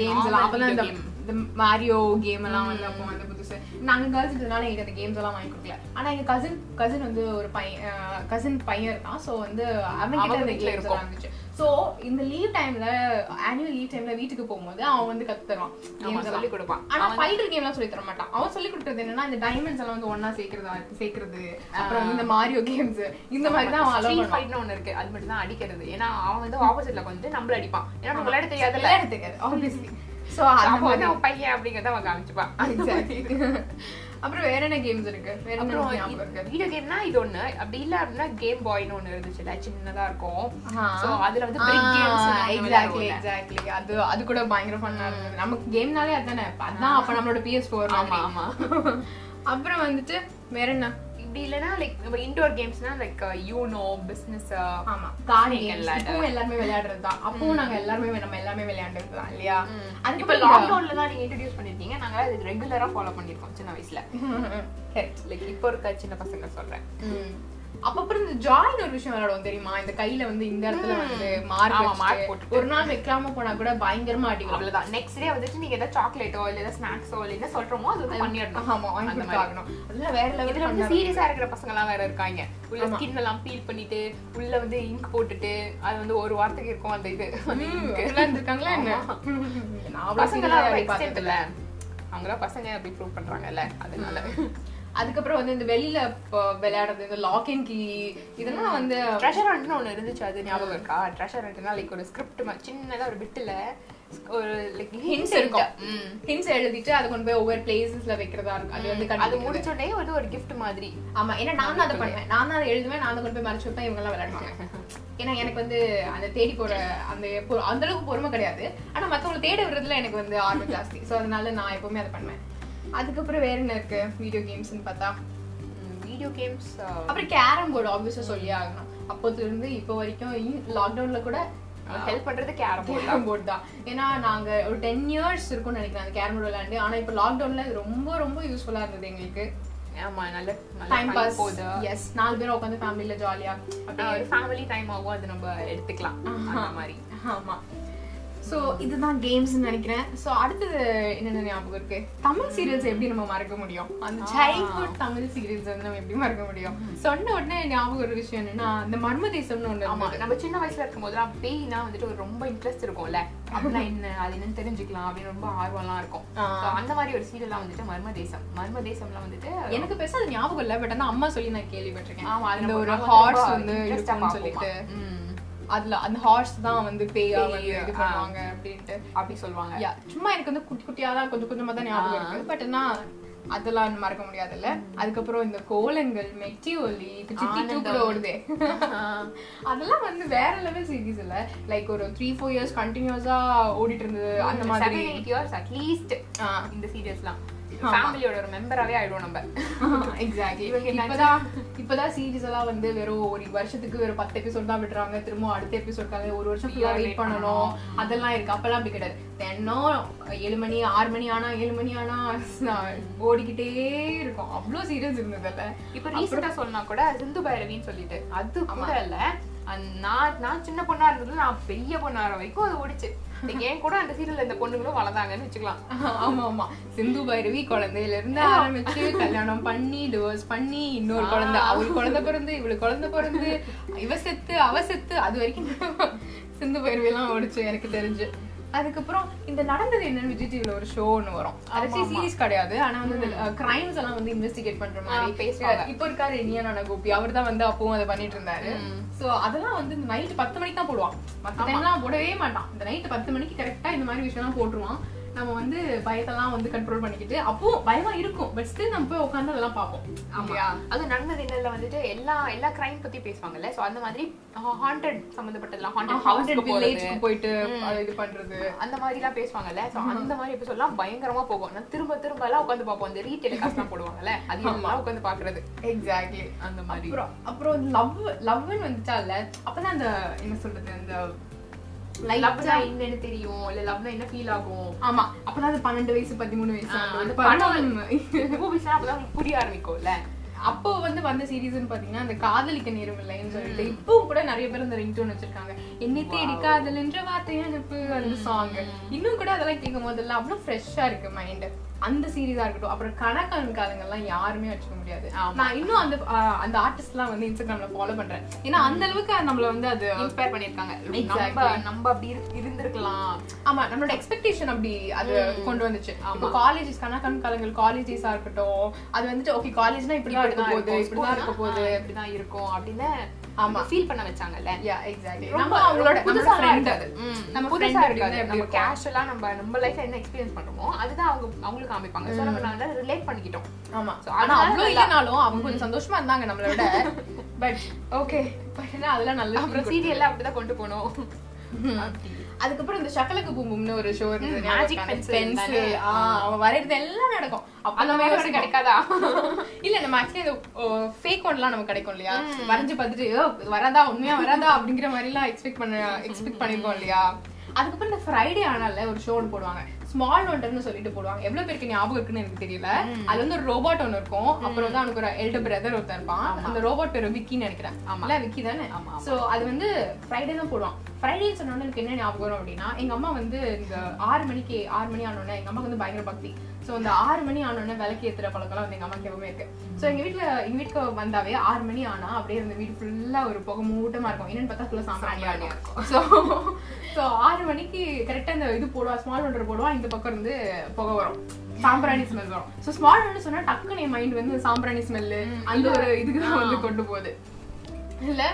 கேம்ஸ் எல்லாம் அப்பதான் இந்த மாரியோ கேம் எல்லாம் வந்து அப்போ வந்து புதுசு. நாங்க கேர்ள்ஸ் இருந்தனால எங்களுக்கு அந்த கேம்ஸ் எல்லாம் வாங்கி கொடுக்கல. ஆனா எங்க கசின் கசின் வந்து ஒரு பையன் கசின் பையன் இருக்கான். சோ வந்து அவன் கிட்ட அவங்க அந்த வீட்ல கேம்ஸ் எல்லாம் இருந்துச்சு. சோ இந்த லீவ் டைம்ல ஆனுவல் லீவ் டைம்ல வீட்டுக்கு போகும்போது அவன் வந்து கத்து தருவான். எல்லாம் சொல்லி கொடுப்பான். ஆனா ஃபைட்டர் கேம் எல்லாம் சொல்லி தர மாட்டான். அவன் சொல்லி கொடுக்கறது என்னன்னா இந்த டைமண்ட்ஸ் எல்லாம் வந்து ஒண்ணா சேர்க்கறதா சேர்க்கறது. அப்புறம் இந்த மாரியோ கேம்ஸ் இந்த மாதிரி தான் அவன் ஸ்ட்ரீட் ஃபைட்னு ஒண்ணு இருக்கு. அது மட்டும் தான் அடிக்கிறது. ஏன்னா அவன் வந்து ஆப்போசிட்ல வந்து நம்மள அடிப்பான். ஏன்னா நமக்கு விளையாட தெரியாதுல்ல. விளையாட தெரியாது ஆப்வியஸ்லி வந்து அவன் பையன் அப்படிங்கறத அவன் காமிச்சுப்பான். அப்புறம் வேற என்ன கேம்ஸ் இருக்கு? வேற என்ன வீடியோ கேம்னா இது ஒண்ணு. அப்படி இல்ல அப்படின்னா கேம் பாய்னு ஒண்ணு இருந்துச்சுல சின்னதா இருக்கும். சோ அதுல வந்து எக்ஸாக்ட்லி எக்ஸாக்ட்லி அது அது கூட பயங்கர ஃபன்னா இருந்தது. நமக்கு கேம்னாலே அதானே அதான் அப்ப நம்மளோட பிஎஸ் ஃபோர் ஆமா ஆமா. அப்புறம் வந்துட்டு வேற என்ன? இப்படி இல்லனா லைக் நம்ம இன்டோர் கேம்ஸ்னா லைக் யூனோ பிசினஸ் ஆமா கார்டு. இப்பவும் எல்லாருமே விளையாடுறது தான் அப்பவும் நாங்க எல்லாருமே நம்ம எல்லாமே விளையாண்டுறது தான் இல்லையா இப்ப அதுக்கு லாக்டவுன்ல தான் நீங்க இன்ட்ரோடியூஸ் பண்ணிருக்கீங்க. நாங்க அது ரெகுலரா ஃபாலோ பண்ணிருக்கோம் சின்ன வயசுல. லைக் இப்போ இருக்க சின்ன பசங்க சொல்றேன். அப்பப்புறம் இந்த ஜாயின் ஒரு விஷயம் விளையாடுவோம் தெரியுமா? இந்த கையில வந்து இந்த இடத்துல வந்து மார்க் வச்சுட்டு போட்டுட்டு. ஒரு நாள் வைக்காம போனா கூட பயங்கரமா அடிக்கலாம் அவ்வளவுதான். நெக்ஸ்ட் டே வந்துட்டு நீங்க ஏதாவது சாக்லேட்டோ இல்ல ஏதாவது ஸ்நாக்ஸோ இல்ல என்ன சொல்றோமோ அது வந்து பண்ணிடணும். ஆமா அந்த மாதிரி. ஆகணும். அதெல்லாம் வேற லெவல் வந்து சீரியஸா இருக்கிற பசங்க எல்லாம் வேற இருக்காங்க. உள்ள ஸ்கின் எல்லாம் பீல் பண்ணிட்டு உள்ள வந்து இங்க் போட்டுட்டு அது வந்து ஒரு வாரத்துக்கு இருக்கும் அந்த இது. ink. இருக்காங்களா என்ன? நான் பசங்க எல்லாம் அவங்களாம் பசங்க அப்படி ப்ரூவ் பண்றாங்கல்ல அதனால. அதுக்கப்புறம் வந்து இந்த வெளியில விளையாடுறது இந்த லாக் இன் கீ இதெல்லாம் வந்து ட்ரெஷர் ஹண்ட்னு ஒண்ணு இருந்துச்சு அது ஞாபகம் இருக்கா? ட்ரெஷர் ஹண்ட்னா லைக் ஒரு ஸ்கிரிப்ட் சின்னதா ஒரு பிட்டுல ஒரு லைக் ஹிண்ட்ஸ் இருக்கும். ஹிண்ட்ஸ் எழுதிட்டு அதை கொண்டு போய் ஒவ்வொரு பிளேசஸ்ல வைக்கிறதா இருக்கும். அது வந்து அது கண்டுபிடிக்கிறது. முடிச்ச உடனே வந்து ஒரு gift மாதிரி. ஆமா. ஏன்னா நான் அதை பண்ணுவேன். நான் அதை எழுதுவேன் நான் கொண்டு போய் மறைச்சு வைப்பேன் இவங்க எல்லாம் விளையாடுவாங்க. ஏன்னா எனக்கு வந்து அந்த தேடி போற அந்த அந்த அளவுக்கு பொறுமை கிடையாது. ஆனா மத்தவங்களை தேட விடுறதுல எனக்கு வந்து ஆர்வம் ஜாஸ்தி. சோ அதனால நான் எப்பவுமே அதை பண்ணுவேன். அதுக்கப்புறம் வேற என்ன இருக்கு? வீடியோ கேம்ஸ்னு பார்த்தா. வீடியோ கேம்ஸ் அப்புறம் கேரம் போர்டு ஆப்வியஸா சொல்லி ஆகணும். அப்போதுல இருந்து இப்போ வரைக்கும் லாக்டவுன்ல கூட ஹெல்ப் பண்றது கேரம் போர்ட் கேரம் போர்டு தான். ஏன்னா நாங்க ஒரு டென் இயர்ஸ் இருக்கும்னு நினைக்கிறேன் அந்த கேரம் போர்டு விளையாண்டு. ஆனா இப்போ லாக்டவுன்ல ரொம்ப ரொம்ப யூஸ்ஃபுல்லா இருந்தது எங்களுக்கு. ஆமா நல்ல டைம் பாஸ் போகுது. எஸ் நாலு பேரும் உட்காந்து ஃபேமிலில ஜாலியா ஒரு ஃபேமிலி டைம் ஆகும் அது நம்ம எடுத்துக்கலாம். அந்த மாதிரி. ஆமா. சோ இதுதான் கேம்ஸ் நினைக்கிறேன். சோ அடுத்தது என்னென்ன ஞாபகம் இருக்கு? தமிழ் சீரியல்ஸ் எப்படி நம்ம மறக்க முடியும்? அந்த சைல்ட்ஹுட் தமிழ் சீரியல்ஸ் வந்து நம்ம எப்படி மறக்க முடியும்? சொன்ன உடனே ஞாபகம் ஒரு விஷயம் என்னன்னா இந்த மர்ம தேசம்னு ஒண்ணு ஆமா. நம்ம சின்ன வயசுல இருக்கும்போதெல்லாம் பேய்னா வந்துட்டு ஒரு ரொம்ப இன்ட்ரெஸ்ட் இருக்கும்ல. அப்படின்னா என்ன அது என்னன்னு தெரிஞ்சுக்கலாம் அப்படின்னு ரொம்ப ஆர்வம்லாம் இருக்கும். அந்த மாதிரி ஒரு சீரியல்லாம் வந்துட்டு மர்ம தேசம் மர்ம தேசம்லாம் வந்துட்டு எனக்கு பெருசா அது ஞாபகம் இல்ல பட் ஆனா அம்மா சொல்லி நான் கேள்விப்பட்டிருக்கேன். ஆமா நம்ம- ஒரு ஹார்ஸ் வந்து. சொல்லிட்டு. அதுல அந்த ஹார்ஸ் தான் வந்து பேயா வந்து இது. பண்ணுவாங்க அப்படின்ட்டு. அப்படி சொல்லுவாங்க. சும்மா எனக்கு வந்து குட்டி குட்டியா தான் கொஞ்சம் கொஞ்சமா தான் ஞாபகம் இருக்கு பட் ஆனா அதெல்லாம் மறக்க முடியாதுல்ல. அதுக்கப்புறம் இந்த கோலங்கள் மெட்டி ஒலி இப்ப சித்தி டூ கூட ஓடுதே. அதெல்லாம் வந்து வேற லெவல் சீரிஸ் இல்ல. லைக் ஒரு த்ரீ ஃபோர் இயர்ஸ் கண்டினியூஸா ஓடிட்டு இருந்தது அந்த மாதிரி. அட்லீஸ்ட். இந்த சீரியஸ்லாம் ஃபேமிலியோட ஒரு மெம்பராகவே ஆயிடுவோம் நம்ம. எக்ஸாக்ட்லி இப்பதான் இப்பதான் சீரிஸ் எல்லாம் வந்து வெறும் ஒரு வருஷத்துக்கு வெறும் பத்து எபிசோட் தான் விடுறாங்க திரும்ப அடுத்த எபிசோட்காக ஒரு வருஷம் ஃபுல்லா Wait வெயிட் பண்ணணும். அதெல்லாம் இருக்கு. அப்பெல்லாம் அப்படி கிடையாது. தினம் ஏழு மணி ஆறு மணி ஆனா ஏழு மணி ஆனா ஓடிக்கிட்டே இருக்கும். அவ்வளவு சீரியஸ் இருந்ததுல்ல இப்போ ரீசெண்டா சொன்னா கூட சிந்து பைரவின்னு சொல்லிட்டு. அது கூட இல்ல. நான் நான் சின்ன பொண்ணா இருந்ததுல நான் பெரிய பொண்ணாற வரைக்கும் அது ஓடிச்சு. ஏன் கூட அந்த சீரியல்ல இந்த பொண்ணுங்களும் வளர்ந்தாங்கன்னு வச்சுக்கலாம். ஆமா ஆமா. சிந்து பைரவி குழந்தையில இருந்து ஆரம்பிச்சு கல்யாணம் பண்ணி டிவோர்ஸ் பண்ணி இன்னொரு குழந்தை. அவள் குழந்தை பிறந்து இவளுக்கு குழந்தை பிறந்து இவ செத்து அவ செத்து அது வரைக்கும் சிந்து பைரவி எல்லாம் ஓடிச்சு எனக்கு தெரிஞ்சு. அதுக்கப்புறம் இந்த நடந்தது என்னன்னு விஜய் டிவில ஒரு ஷோ ஒன்று வரும். அது சீரிஸ் கிடையாது. ஆனா வந்து இந்த கிரைம்ஸ் எல்லாம் வந்து இன்வெஸ்டிகேட் பண்ற மாதிரி பேசுவாங்க. இப்போ இருக்காரு இனியா கோபி அவர் தான் வந்து அப்பவும் அதை பண்ணிட்டு இருந்தாரு. சோ அதெல்லாம் வந்து நைட் பத்து மணிக்கு தான் போடுவான். மத்த டைம்லாம் போடவே மாட்டான். இந்த நைட் பத்து மணிக்கு கரெக்டா இந்த மாதிரி விஷயம்லாம் போட்டுருவான். நம்ம வந்து பயத்தெல்லாம் வந்து கண்ட்ரோல் பண்ணிக்கிட்டு அப்போ பயமா இருக்கும். பட் ஸ்டில் நம்ம போய் உட்காந்து அதெல்லாம் பார்ப்போம். ஆமா. அது நடந்தது என்னல வந்துட்டு எல்லா எல்லா கிரைம் பத்தி பேசுவாங்கல்ல. சோ அந்த மாதிரி ஹாண்டட் சம்பந்தப்பட்டதெல்லாம் ஹாண்டட் போறது. வில்லேஜ்க்கு போயிட்டு இது பண்றது. அந்த மாதிரி எல்லாம் பேசுவாங்கல்ல சோ அந்த மாதிரி எபிசோட்லாம் பயங்கரமா போகும். நான் திரும்ப திரும்ப எல்லாம் உட்காந்து பார்ப்போம். அந்த ரீடெலிகாஸ்ட் எல்லாம் போடுவாங்கல்ல. அது எல்லாம் உட்காந்து பாக்குறது எக்ஸாக்ட்லி அந்த மாதிரி. அப்புறம் அப்புறம் லவ் லவ்னு வந்துட்டால அப்பதான் அந்த என்ன சொல்றது அந்த லவ்னா என்னன்னு தெரியும். இல்ல லவ்னா என்ன ஃபீல் ஆகும்? ஆமா. அப்பதான் அது பன்னெண்டு வயசு பதிமூணு வயசு அந்த படம் அப்பதான் புரிய ஆரம்பிக்கும்ல. அப்போ வந்து வந்த சீரீஸ்னு பாத்தீங்கன்னா அந்த காதலிக்க நேரம் இல்லைன்னு சொல்லிட்டு இப்போ கூட நிறைய பேர் அந்த ரிங்டோன் வச்சிருக்காங்க. என்னை தேடி காதல் என்ற வார்த்தை அனுப்பு அந்த சாங் இன்னும் கூட அதெல்லாம் கேட்கும் போதெல்லாம் அவ்வளவு ஃப்ரெஷ்ஷா இருக்கு மைண்ட் அந்த சீரீஸா இருக்கட்டும். அப்புறம் கணக்கான காலங்கள்லாம் யாருமே வச்சுக்க முடியாது. நான் இன்னும் அந்த அந்த ஆர்டிஸ்ட் எல்லாம் வந்து இன்ஸ்டாகிராம்ல ஃபாலோ பண்றேன். ஏன்னா அந்த அளவுக்கு நம்மள வந்து அது இன்ஸ்பயர் பண்ணிருக்காங்க நம்ம அப்படி இரு- இருந்திருக்கலாம். ஆமா நம்மளோட எக்ஸ்பெக்டேஷன் அப்படி அது கொண்டு வந்துச்சு. இப்போ காலேஜஸ் கணக்கான காலங்கள் காலேஜஸா இருக்கட்டும் அது வந்துட்டு ஓகே காலேஜ்னா இப்படிதான் இருக்க போகுது இப்படிதான் இருக்க போகுது. இப்படிதான் இருக்கும் அப்படின்னு ஆமா. ஃபீல் பண்ண வச்சாங்கல்ல. யா எக்ஸாக்ட்லி நம்ம அவங்களோட புதுசா ஃப்ரெண்ட். ம், நம்ம புதுசா. எப்படி நம்ம ஆ நம்ம நம்ம லைஃப்ல என்ன எக்ஸ்பீரியன்ஸ் பண்றோமோ அதுதான் அவங்க அவங்களுக்கு காமிப்பாங்க சோ நம்ம நாங்க ரிலேட் பண்ணிக்கிட்டோம். ஆமா. So, ஆனா அவ்வளவு இல்லைனாலும் அவங்க கொஞ்சம் சந்தோஷமா இருந்தாங்க நம்மளோட பட் ஓகே பட் அதெல்லாம் நல்ல அப்புறம் சீரியல்ல அப்படிதான் கொண்டு போனோம். அதுக்கப்புறம் இந்த சக்கலக்கு பூம்பும்னு ஒரு ஷோ இருந்தது ம், magic pencil பென்சில்? அவன் வரையறது எல்லாம் நடக்கும். அந்த மாதிரி யோசிப்போம். கிடைக்காதா? இல்ல நம்ம ஆக்சுவலி அந்த ஃபேக் ஒன்லாம் நமக்கு கிடைக்கும் இல்லையா? வரைஞ்சு பார்த்துட்டு "ஓ, இது வராதா? உண்மையா வராதா? அப்படிங்கிற மாதிரி எல்லாம் எக்ஸ்பெக்ட் பண்ண எக்ஸ்பெக்ட் பண்ணிருக்கோம் இல்லையா? அதுக்கப்புறம் இந்த ஃப்ரைடே ஆனால ஒரு ஷோ ஒன்று போடுவாங்க. ஸ்மால் ஒண்டர்னு சொல்லிட்டு போடுவாங்க. எவ்வளவு பேருக்கு ஞாபகம் இருக்குன்னு எனக்கு தெரியல. அது வந்து ஒரு ரோபோட் ஒன்று இருக்கும். அப்புறம் வந்து அவனுக்கு ஒரு எல்டர் பிரதர் ஒருத்தன் இருப்பான். அந்த ரோபோட் பேர் விக்கின்னு நினைக்கிறேன். ஆமா. விக்கி தானே? ஆமா, சோ அது வந்து ஃப்ரைடே தான் போடுவான். ஃப்ரைடேன்னு சொன்னோன்னு எனக்கு என்ன ஞாபகம் வரும் அப்படின்னா எங்க அம்மா வந்து இந்த ஆறு மணிக்கு ஆறு மணி ஆனோடனே எங்க அம்மாக்கு வந்து பயங்கர பக்தி. சோ இந்த ஆறு மணி ஆனோடனே விளக்கு ஏத்துற பழக்கம்லாம் வந்து எங்க அம்மாக்கு எப்பவுமே இருக்கு. சோ எங்க வீட்ல எங்க வீட்டுக்கு வந்தாவே ஆறு மணி ஆனா அப்படியே இந்த வீடு ஃபுல்லா ஒரு புகை மூட்டமா இருக்கும். என்னன்னு பார்த்தா ஃபுல்லா சாம்பிராணியா இருக்கும். சோ சோ ஆறு மணிக்கு கரெக்டா இந்த இது போடுவா ஸ்மால் ஒண்டர் போடுவா இந்த பக்கம் இருந்து புகை வரும். சாம்பிராணி ஸ்மெல் வரும். சோ ஸ்மால் ஒன்று சொன்னா டக்குனு என் மைண்ட் வந்து சாம்பிராணி ஸ்மெல்லு அந்த ஒரு இதுக்கு தான் வந்து கொண்டு போகுது. இல்ல?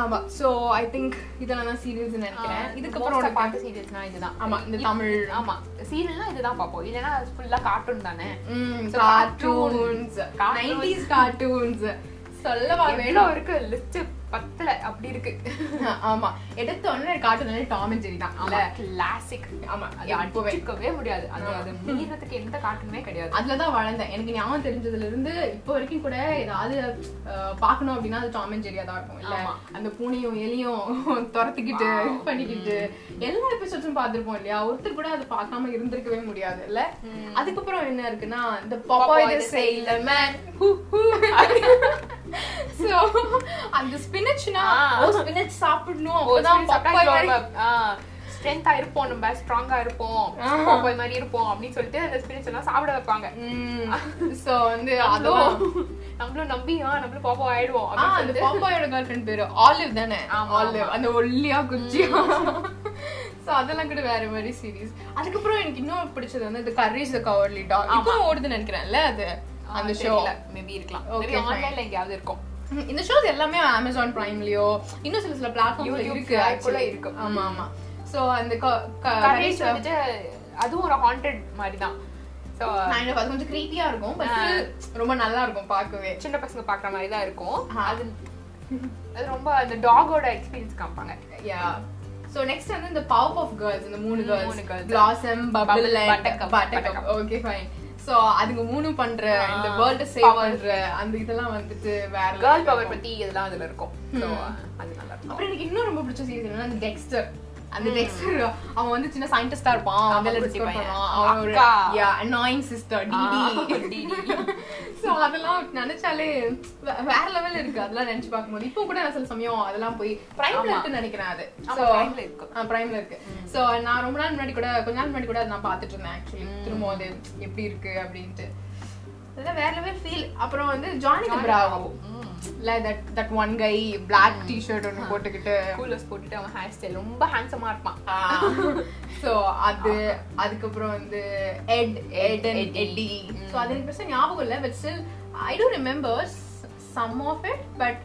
ஆமா சோ ஐ திங்க் இதெல்லாம் தான் சீரியல்ஸ் நினைக்கிறேன். இதுக்கப்புறம் பார்த்த serialsனா இதுதான். ஆமா இந்த தமிழ். ஆமா சீரியல்னா இதுதான் பார்ப்போம். இல்லனா ஃபுல்லா கார்ட்டூன் தானே. Cartoons cartoons. 90s கார்ட்டூன்ஸ் சொல்லவா வேணும். இருக்கு லிஸ்ட் பத்துல அப்படி இருக்கு. ஆமா. எடுத்த உடனே கார்ட்டூன் டாம் அண்ட் ஜெரி தான். இல்ல கிளாசிக் ஆமா அது அடிக்கவே முடியாது. அது அது மீறதுக்கு எந்த கார்ட்டூனுமே கிடையாது. அதுலதான் வளர்ந்தேன். எனக்கு ஞாபகம் தெரிஞ்சதுல இருந்து இப்போ வரைக்கும் கூட ஏதாவது பார்க்கணும் அப்படின்னா அது டாம் அண்ட் ஜெரியா தான் இருக்கும். இல்ல. அந்த பூனையும் எலியும் துரத்திக்கிட்டு இது பண்ணிக்கிட்டு எல்லா எபிசோட்ஸும் பார்த்திருப்போம் இல்லையா? ஒருத்தர் கூட அது பார்க்காம இருந்திருக்கவே முடியாது இல்ல? அதுக்கப்புறம் என்ன இருக்குன்னா இந்த பாப்பாய் செயிலர் மேன் சோ அந்த ஸ்பினச்னா. ஓ ஸ்பினச் சாப்பிடணும். அப்பதான் Popeye மாதிரி ஸ்ட்ரென்த்தா இருப்போம் நம்ம ஸ்ட்ராங்கா இருப்போம் பாப்பாய் மாதிரி இருப்போம் அப்படின்னு சொல்லிட்டு அந்த ஸ்பிரிட்ஸ் எல்லாம் சாப்பிட வைப்பாங்க. சோ வந்து அதுவும் நம்மளும் நம்பி ஆ நம்மளும் பாப்பா ஆயிடுவோம் அந்த பாப்பாயோட கேர்ள் ஃப்ரெண்ட் பேரு ஆலிவ் தானே? ஆலிவ் அந்த ஒல்லியா குச்சியா சோ அதெல்லாம் கூட வேற மாதிரி சீரிஸ் அதுக்கப்புறம் எனக்கு இன்னும் பிடிச்சது வந்து இந்த கரேஜ் த கவர்லி டாக் இப்போ ஓடுதுன்னு நினைக்கிறேன்ல அது? அந்த ஷோ மேபி இருக்கலாம். Fine. ஆன்லைன்ல எங்கேயாவது இருக்கும். இந்த ஷோஸ் எல்லாமே அமேசான் பிரைம்லயோ இன்னும் சில சில பிளாட்ஃபார்ம்ல இருக்கு actually. இருக்கு. ஆமா ஆமா. சோ அந்த கரேஜ் வந்துட்டு அதுவும் ஒரு ஹாண்டட் மாதிரி தான் அது கொஞ்சம் இருக்கும் still ரொம்ப நல்லா இருக்கும் பார்க்கவே. சின்ன பசங்க பார்க்குற மாதிரி தான் இருக்கும். அது அது ரொம்ப அந்த டாகோட எக்ஸ்பீரியன்ஸ் காமிப்பாங்க. யா சோ நெக்ஸ்ட் வந்து இந்த பவர் ஆஃப் கேர்ள்ஸ் இந்த மூணு girls Bubble Buttercup. Okay fine so அதுங்க மூணு பண்ற இந்த வேர்ல்ட் சேவ். பண்ற அந்த இதெல்லாம் வந்துட்டு வேற கேர்ள் பவர். பத்தி இதெல்லாம் அதுல இருக்கும் ம். அது நல்லா இருக்கும் அப்புறம் எனக்கு இன்னும் ரொம்ப பிடிச்ச சீரிஸ் என்னன்னா டெக்ஸ்டர் அந்த டெக்ஸ்டர் அவன் வந்து சின்ன சயின்டிஸ்டா இருப்பான் குட்டி டிஸ்கவர். பண்ணுவான். Yeah annoying sister Dee Dee. So அதெல்லாம் நினைச்சாலே வேற லெவல் இருக்கு. அதெல்லாம் நினைச்சு பார்க்கும்போது இப்போ கூட நான் சில சமயம் அதெல்லாம் போய் பிரைம்ல ஆமா. இருக்குன்னு நினைக்கிறேன் அது. ஆமா, So, Prime ல இருக்கு. பிரைம்ல இருக்கு. சோ நான் ரொம்ப நாள் முன்னாடி கூட கொஞ்ச நாள் முன்னாடி கூட நான் பார்த்துட்டு இருந்தேன் ஆக்சுவலி திரும்ப அது எப்படி இருக்கு அப்படின்ட்டு. அதெல்லாம் வேற லெவல் ஃபீல் அப்புறம் வந்து ஜானி பிராவோ இல்ல that that one guy black t-shirt ஒன்னு போட்டுக்கிட்டு கூலர்ஸ் போட்டுட்டு அவன் ஹேர் ஸ்டைல் ரொம்ப ஹேண்ட்ஸமா இருப்பான். அது அதுக்கப்புறம் வந்து எட் எட் அண்ட். எட்டி சோ அது எனக்கு பெருசா ஞாபகம் இல்ல but still I don't remember some of it but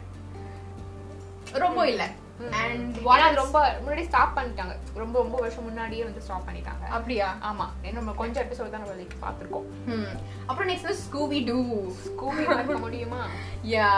ரொம்ப இல்ல. அண்ட் அது ரொம்ப முன்னாடி ஸ்டாப் பண்ணிட்டாங்க. ரொம்ப ரொம்ப வருஷம் முன்னாடியே வந்து ஸ்டாப் பண்ணிட்டாங்க. அப்படியா? ஆமா. நம்ம கொஞ்சம் எபிசோட் தான் நம்ம லைக் பார்த்துருக்கோம். அப்புறம் நெக்ஸ்ட் ஸ்கூபி டூ ஸ்கூபி பார்க்க முடியுமா? யா.